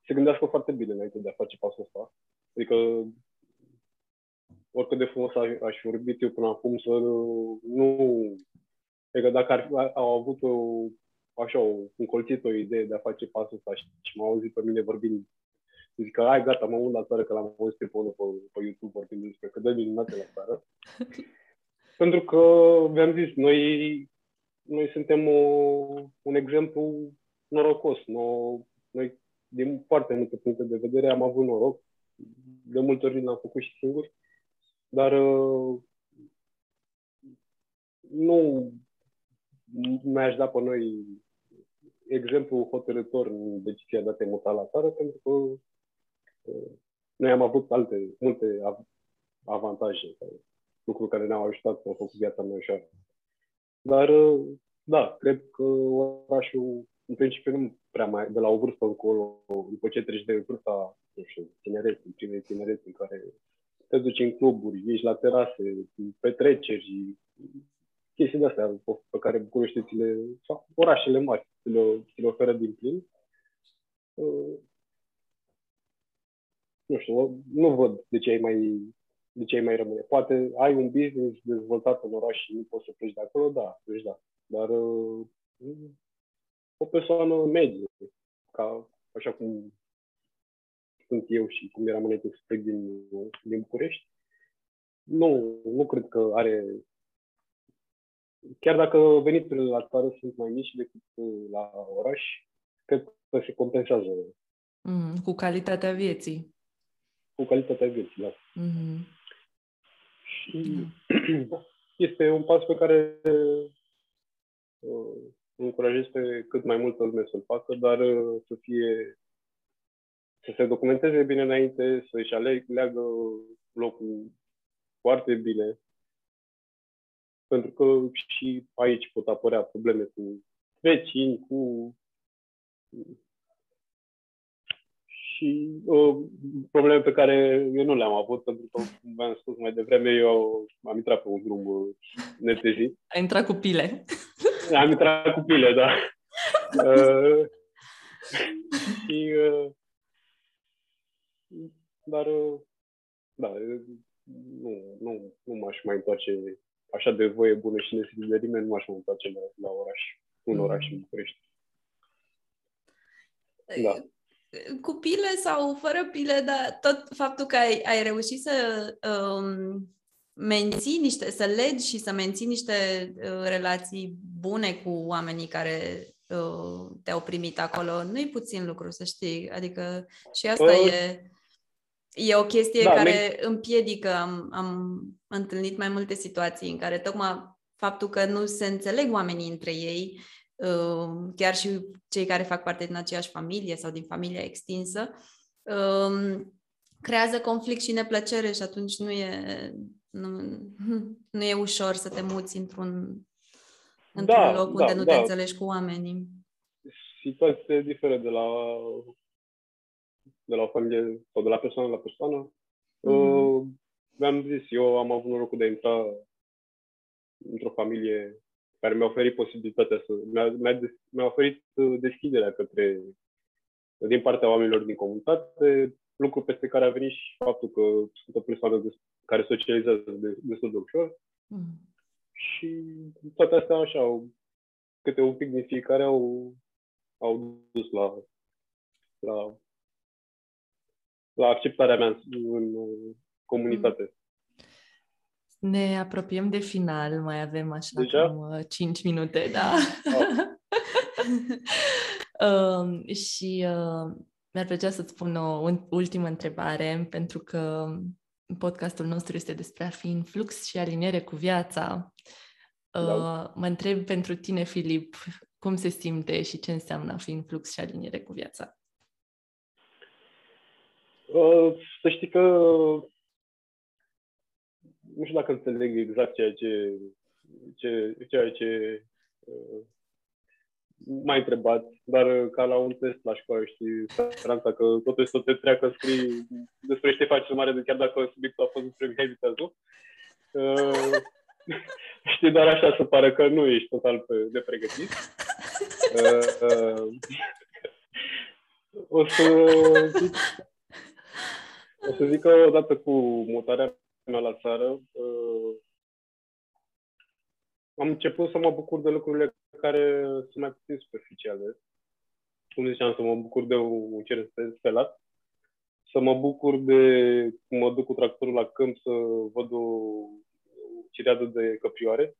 se gândească foarte bine înainte de a face pasul ăsta. Adică, oricât de frumos aș, aș vorbit eu până acum, să nu... Adică dacă ar, au avut o, așa, un colțit o idee de a face pasul ăsta și, și m-au auzit pe mine vorbind Zic că, ai, gata, mă mut la țară, că l-am auzit pe unul pe, pe YouTube vorbind despre că dă minunate la țară. [LAUGHS] Pentru că, v-am zis, noi, noi suntem o, un exemplu norocos. No, noi, din foarte multe puncte de vedere, am avut noroc. De multe ori l-am făcut și singur. Dar uh, nu mi-aș da pe noi exemplu hotărător în decizia de a te muta la țară, pentru că noi am avut alte, multe avantaje, lucruri care ne-au ajutat să făcut viața mai ușoară. Dar, da, cred că orașul, în principiu, nu prea mai, de la o vârstă încolo, după ce treci de vârsta, nu știu, tineret, primei tineret, în care te duci în cluburi, ești la terase, petreceri, chestii de-astea pe care București le, sau orașele mari ți le, ți le oferă din plin nu știu, nu văd de ce ai mai, de ce ai mai rămâne. Poate ai un business dezvoltat în oraș și nu poți să pleci de acolo, da, pleci da. Dar uh, o persoană medie, ca așa cum sunt eu și cum eram înainte să plec din, din București, nu, nu cred că are chiar dacă veniturile la țară sunt mai mici decât la oraș, cred că se compensează. Mm, cu calitatea vieții cu calitatea vieții. Da. Mm-hmm. Și [CLEARS THROAT] este un pas pe care uh, încurajez pe cât mai multă lume să-l facă, dar uh, să fie să se documenteze bine înainte, să-și aleagă locul foarte bine, pentru că și aici pot apărea probleme cu vecini, cu și uh, probleme pe care eu nu le-am avut, pentru că, cum v-am spus mai devreme, eu am intrat pe un drum uh, netezit. Ai intrat cu pile. [LAUGHS] Am intrat cu pile, da. uh, [LAUGHS] și, uh, dar, uh, da, nu, nu, nu m-aș mai întoarce așa de voie bună și nesilit de nimeni, nu m-aș mai întoarce la, la oraș, un mm. oraș în București. Da cu pile sau fără pile, dar tot faptul că ai, ai reușit să um, menții niște, să legi și să menții niște uh, relații bune cu oamenii care uh, te-au primit acolo, nu-i puțin lucru, să știi. Adică și asta uh, e, e o chestie da, care men- împiedică. Am, am întâlnit mai multe situații în care tocmai faptul că nu se înțeleg oamenii între ei Ehm, chiar și cei care fac parte din aceeași familie sau din familia extinsă, ehm, creează conflict și neplăcere și atunci nu e, Nu, [LAUGHS] nu e ușor să te muți într-un, într-un Da, loc da, unde nu da. te înțelegi cu oamenii. Situația diferă de la, de la o familie sau de la persoană la persoană. Mhm. Uh, mi-am zis, eu am avut norocul de a intra într-o familie care mi-a oferit posibilitatea să... Mi-a, mi-a, des- mi-a oferit uh, deschiderea către din partea oamenilor din comunitate, lucru peste care a venit și faptul că sunt o persoană des- care socializează de, destul de ușor Mm. și toate astea așa, au, câte un pic din fiecare au, au dus la, la, la acceptarea mea în, în uh, comunitate. Ne apropiem de final, mai avem așa Deja? cam uh, 5 minute, da. [LAUGHS] um, și uh, mi-ar plăcea să-ți pun o un- ultimă întrebare, pentru că podcastul nostru este despre a fi în flux și aliniere cu viața. Uh, Da. Mă întreb pentru tine, Filip, cum se simte și ce înseamnă a fi în flux și aliniere cu viața? Uh, să știi că nu știu dacă înțeleg exact ceea ce, ce, ceea ce uh, m-ai întrebat, dar uh, ca la un test la școală, știi, speranța că totul să te treacă, scrii despre ce faci în mare, de chiar dacă subiectul a fost despre Mihai Viteazu. Uh, [LAUGHS] știi, doar așa să pară că nu ești total pe, de pregătit. Uh, uh, [LAUGHS] o să zic o să zic că odată cu mutarea mea la țară, uh, am început să mă bucur de lucrurile care sunt mai puțin superficiale. Cum ziceam, să mă bucur de un cer spelat, să mă bucur de cum mă duc cu tractorul la câmp să văd o, o cireadă de căprioare.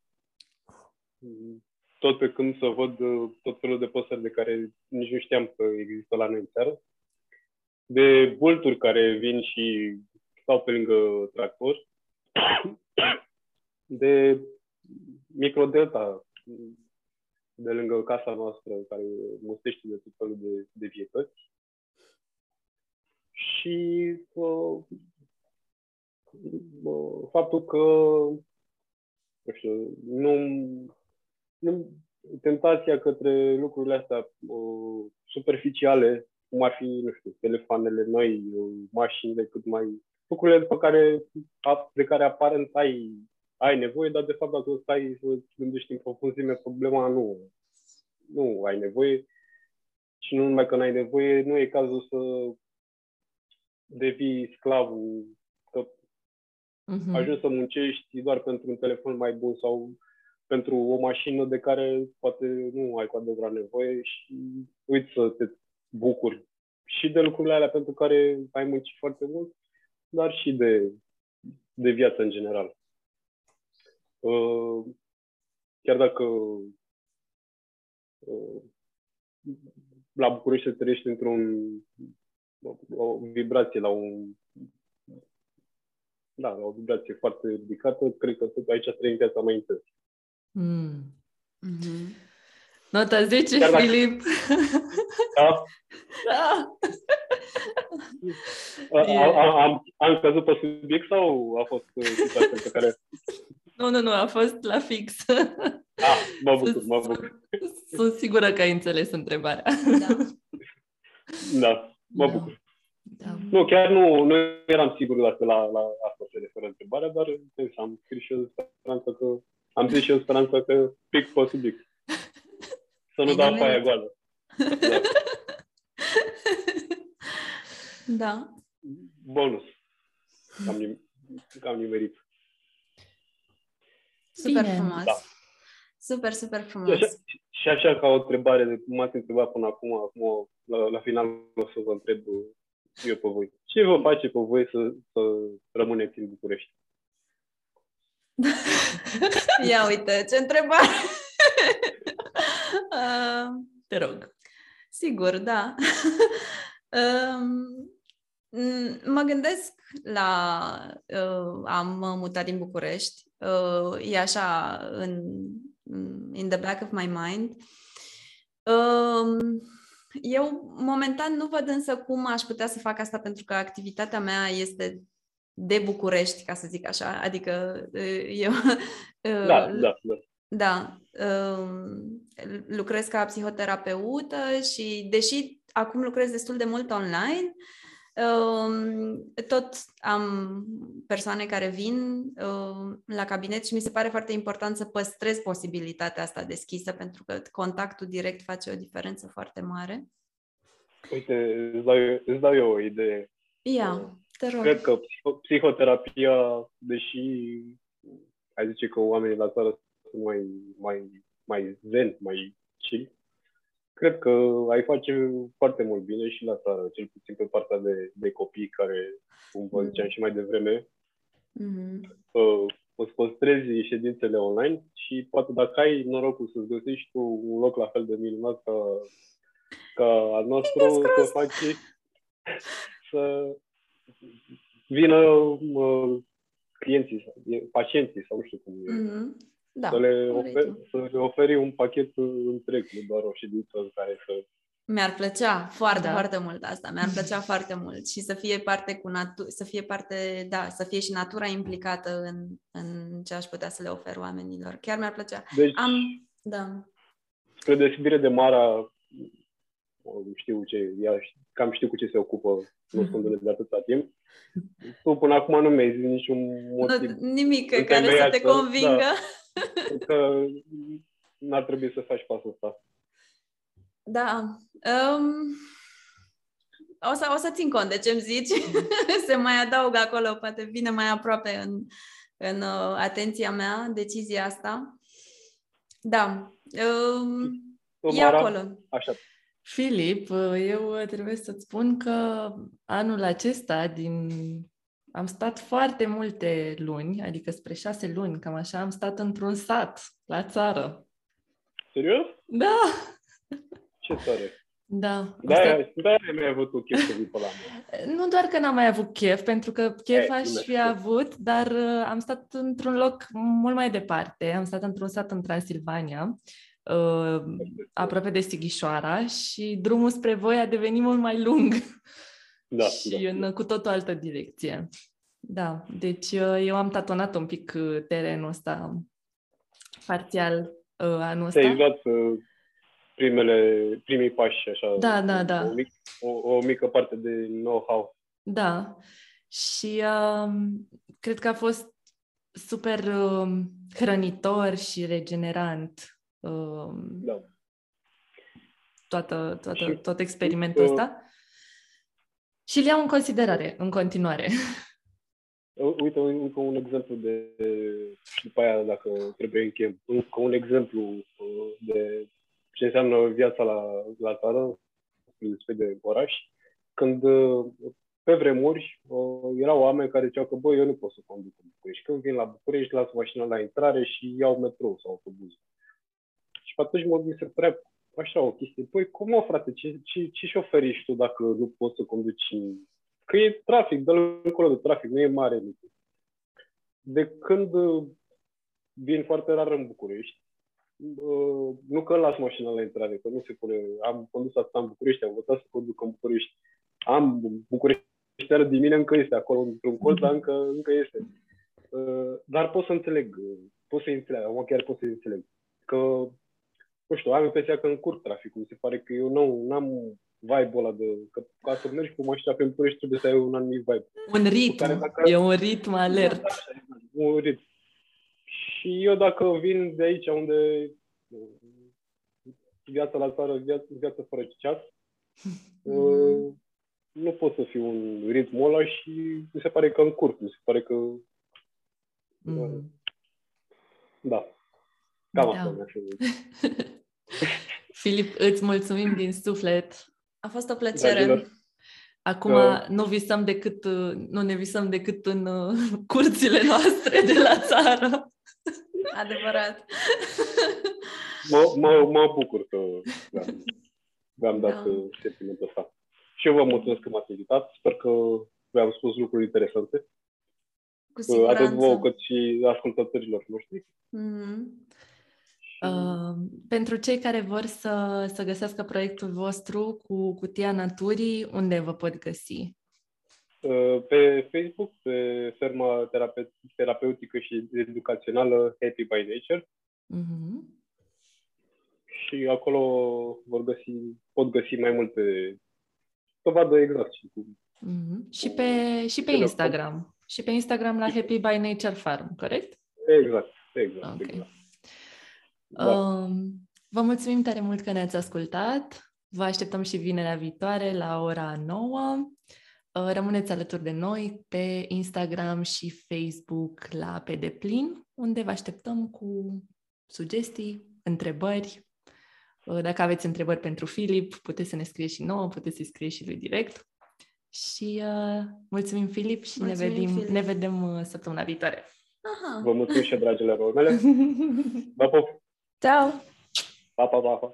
Tot pe câmp să văd uh, tot felul de păsări de care nici nu știam că există la noi în țară de bulturi care vin și stau pe lângă tractor, [COUGHS] de microdelta de lângă casa noastră care mustește de tot felul de, de vietăți. Și uh, uh, faptul că nu știu, nu, nu tentația către lucrurile astea uh, superficiale cum ar fi, nu știu, telefoanele noi, mașinile cât mai... lucrurile pe care, de care aparent ai, ai nevoie, dar de fapt dacă stai să îți gândești în profunzime problema, nu, nu ai nevoie. Și nu numai că n-ai nevoie, nu e cazul să devii sclavul, că Mhm. ajungi să muncești doar pentru un telefon mai bun sau pentru o mașină de care poate nu ai cu adevărat nevoie și uiți să te bucuri și de lucrurile alea pentru care ai muncit foarte mult, dar și de, de viață în general. Uh, Chiar dacă uh, la București se trăiești într-un o vibrație la un da, la o vibrație foarte ridicată, cred că tot aici trăim viața mai intens. Mm. Mhm. Nota 10, Chiar dacă- Filip! Da? da! A, E- a, am, am căzut pe subiect sau a fost uh, situația pe care... Nu, nu, nu, a fost la fix. Ah, mă bucur, mă bucur. Sunt sigură că ai înțeles întrebarea. Da. Da, mă Da. bucur. Da. Nu, chiar nu, nu eram sigur dacă la, la asta se referă întrebarea, dar sens, am scris și eu speranța că... Am zis și eu speranța că pic pe subiect. Să nu Ai dau nimerit. paia goală. Da. da. Bonus. Cam, nim- cam nimerit. Super Bine. frumos. Da. Super, super Și frumos. așa, și așa ca o întrebare de cum m-ați întrebat până acum, acum o- la, la final o să vă întreb eu pe voi. Ce vă face pe voi să, să rămâneți în București? [LAUGHS] Ia uite, ce întrebare! [LAUGHS] uh, Te rog. sigur, da. [LAUGHS] um, m- mă gândesc la... Uh, am mutat din București. Uh, e așa în in the back of my mind. Um, eu momentan nu văd însă cum aș putea să fac asta pentru că activitatea mea este de București, ca să zic așa, adică eu... Da, da, da. Da, lucrez ca psihoterapeută și deși acum lucrez destul de mult online, tot am persoane care vin la cabinet și mi se pare foarte important să păstrez posibilitatea asta deschisă pentru că contactul direct face o diferență foarte mare. Uite, îți dau, îți dau eu o idee. Ia, te rog. Cred că psihoterapia, deși ai zice că oamenii la țară sunt mai, mai, mai zen, mai chill, cred că ai face foarte mult bine și la țară, cel puțin pe partea de, de copii care, cum vă ziceam mm. și mai devreme, mm-hmm. uh, să păstrezi ședințele online și poate dacă ai norocul să-ți găsești tu un loc la fel de minunat ca, ca al nostru, să faci să vină uh, clienții, pacienții sau nu știu cum e. Mm-hmm. Da, să, le oferi, să le oferi un pachet întreg, nu doar o ședință în care să... Mi-ar plăcea foarte, da. foarte mult asta. Mi-ar plăcea foarte mult și să fie parte cu natu- să fie parte, da, să fie și natura implicată în, în ce aș putea să le ofer oamenilor. Chiar mi-ar plăcea. Deci, Am, da. Spre deosebire de Mara, știu ce, ea cam știu cu ce se ocupă, nu sunt de atâta timp. Tu până acum nu mi-ai zis niciun motiv. Nu, nimic care să te convingă. Da că n-ar trebui să faci pasul ăsta. Da. Um, o, să, o să țin cont de ce-mi zici. [LAUGHS] Se mai adaugă acolo, poate vine mai aproape în, în uh, atenția mea decizia asta. Da. Um, e acolo. Așa. Filip, eu trebuie să-ți spun că anul acesta, din am stat foarte multe luni, adică spre șase luni, cam așa, am stat într-un sat, la țară. Serios? Da! Ce tare! Da. Da, stat... da, mi-ai avut un chef să vii pe la mine. Nu doar că n-am mai avut chef, pentru că chef e, aș fi avut, dar uh, am stat într-un loc mult mai departe. Am stat într-un sat în Transilvania, uh, aproape de Sighișoara și drumul spre voi a devenit mult mai lung. Da, și da. în cu tot o altă direcție. Da, deci uh, eu am tatonat un pic uh, terenul ăsta parțial uh, anul ăsta. Te-ai luat primele, primii pași, așa. Da, da, da. O, mic, o, o mică parte de know-how. Da. Și uh, cred că a fost super uh, hrănitor și regenerant uh, da. toată, toată, tot experimentul ăsta. Și le iau în considerare în continuare. Uite, încă un exemplu de, și după aia, dacă trebuie închem, încă un exemplu uh, de ce înseamnă viața la, la țară, despre de oraș, când uh, pe vremuri uh, erau oameni care ziceau că, băi, eu nu pot să conduc în București. Când vin la București, las mașina la intrare și iau metrou sau autobuz. Și pe atunci mă mi se părea așa o chestie. Păi, cum o, frate, ce, ce, ce șoferi ești tu dacă nu poți să conduci? Că e trafic, dă încolo de trafic, nu e mare lucru. De când uh, vin foarte rar în București, uh, nu că las mașina la intrare, că nu se pune. Am condus asta în București, am învățat să conduc în București. Am București de mine încă este acolo, într-un colț, dar încă, încă este. Uh, dar pot să înțeleg, pot să înțeleg, acum chiar pot să înțeleg. Că nu știu, am impresia că încurc traficul. Mi se pare că eu nu am vibe-ul ăla de... Că ca să mergi cu mașina pe București trebuie să ai un anumit vibe. Un ritm. Care, dacă... E un ritm alert. Da, un ritm. Și eu dacă vin de aici unde viața la țară, viața, viața fără ceas, mm. [LAUGHS] uh, nu pot să fiu un ritm ăla și mi se pare că încurc. Mi se pare că... Mm. Uh, da. Cam da. asta [LAUGHS] Filip, îți mulțumim din suflet. A fost o plăcere. Da, Acum uh, nu visăm decât, nu ne visăm decât în uh, [LAUGHS] curțile noastre de la țară. Adevărat. Mă, mă, mă bucur că v-am dat da. sentimentul ăsta. Și eu vă mulțumesc că m-ați invitat. Sper că v-am spus lucruri interesante. Cu siguranță. Atât vouă cât și ascultătorilor noștri. Mm-hmm. Uh, pentru cei care vor să, să găsească proiectul vostru cu Cutia Naturii, unde vă pot găsi? Uh, pe Facebook, pe ferma terape- terapeutică și educațională Happy by Nature Mhm. și acolo vor găsi, pot găsi mai multe, să vadă exact și cum. Mhm. Și pe, și pe Telefon. Instagram. Și pe Instagram la Happy by Nature Farm, corect? Exact, exact, Ok. exact. Da. Da. Um, vă mulțumim tare mult că ne-ați ascultat. Vă așteptăm și vinerea viitoare la ora 9. Uh, Rămâneți alături de noi pe Instagram și Facebook la Pe Deplin, unde vă așteptăm cu sugestii, întrebări. Uh, Dacă aveți întrebări pentru Filip, puteți să ne scrieți și nouă, puteți să-i scrieți și lui direct. Și uh, mulțumim, Filip, și Mulțumim, ne, vedem, Filip. ne vedem uh, săptămâna viitoare. Aha. Vă mulțumim și dragilor mele. Vă pup! Tchau. Pá, pá,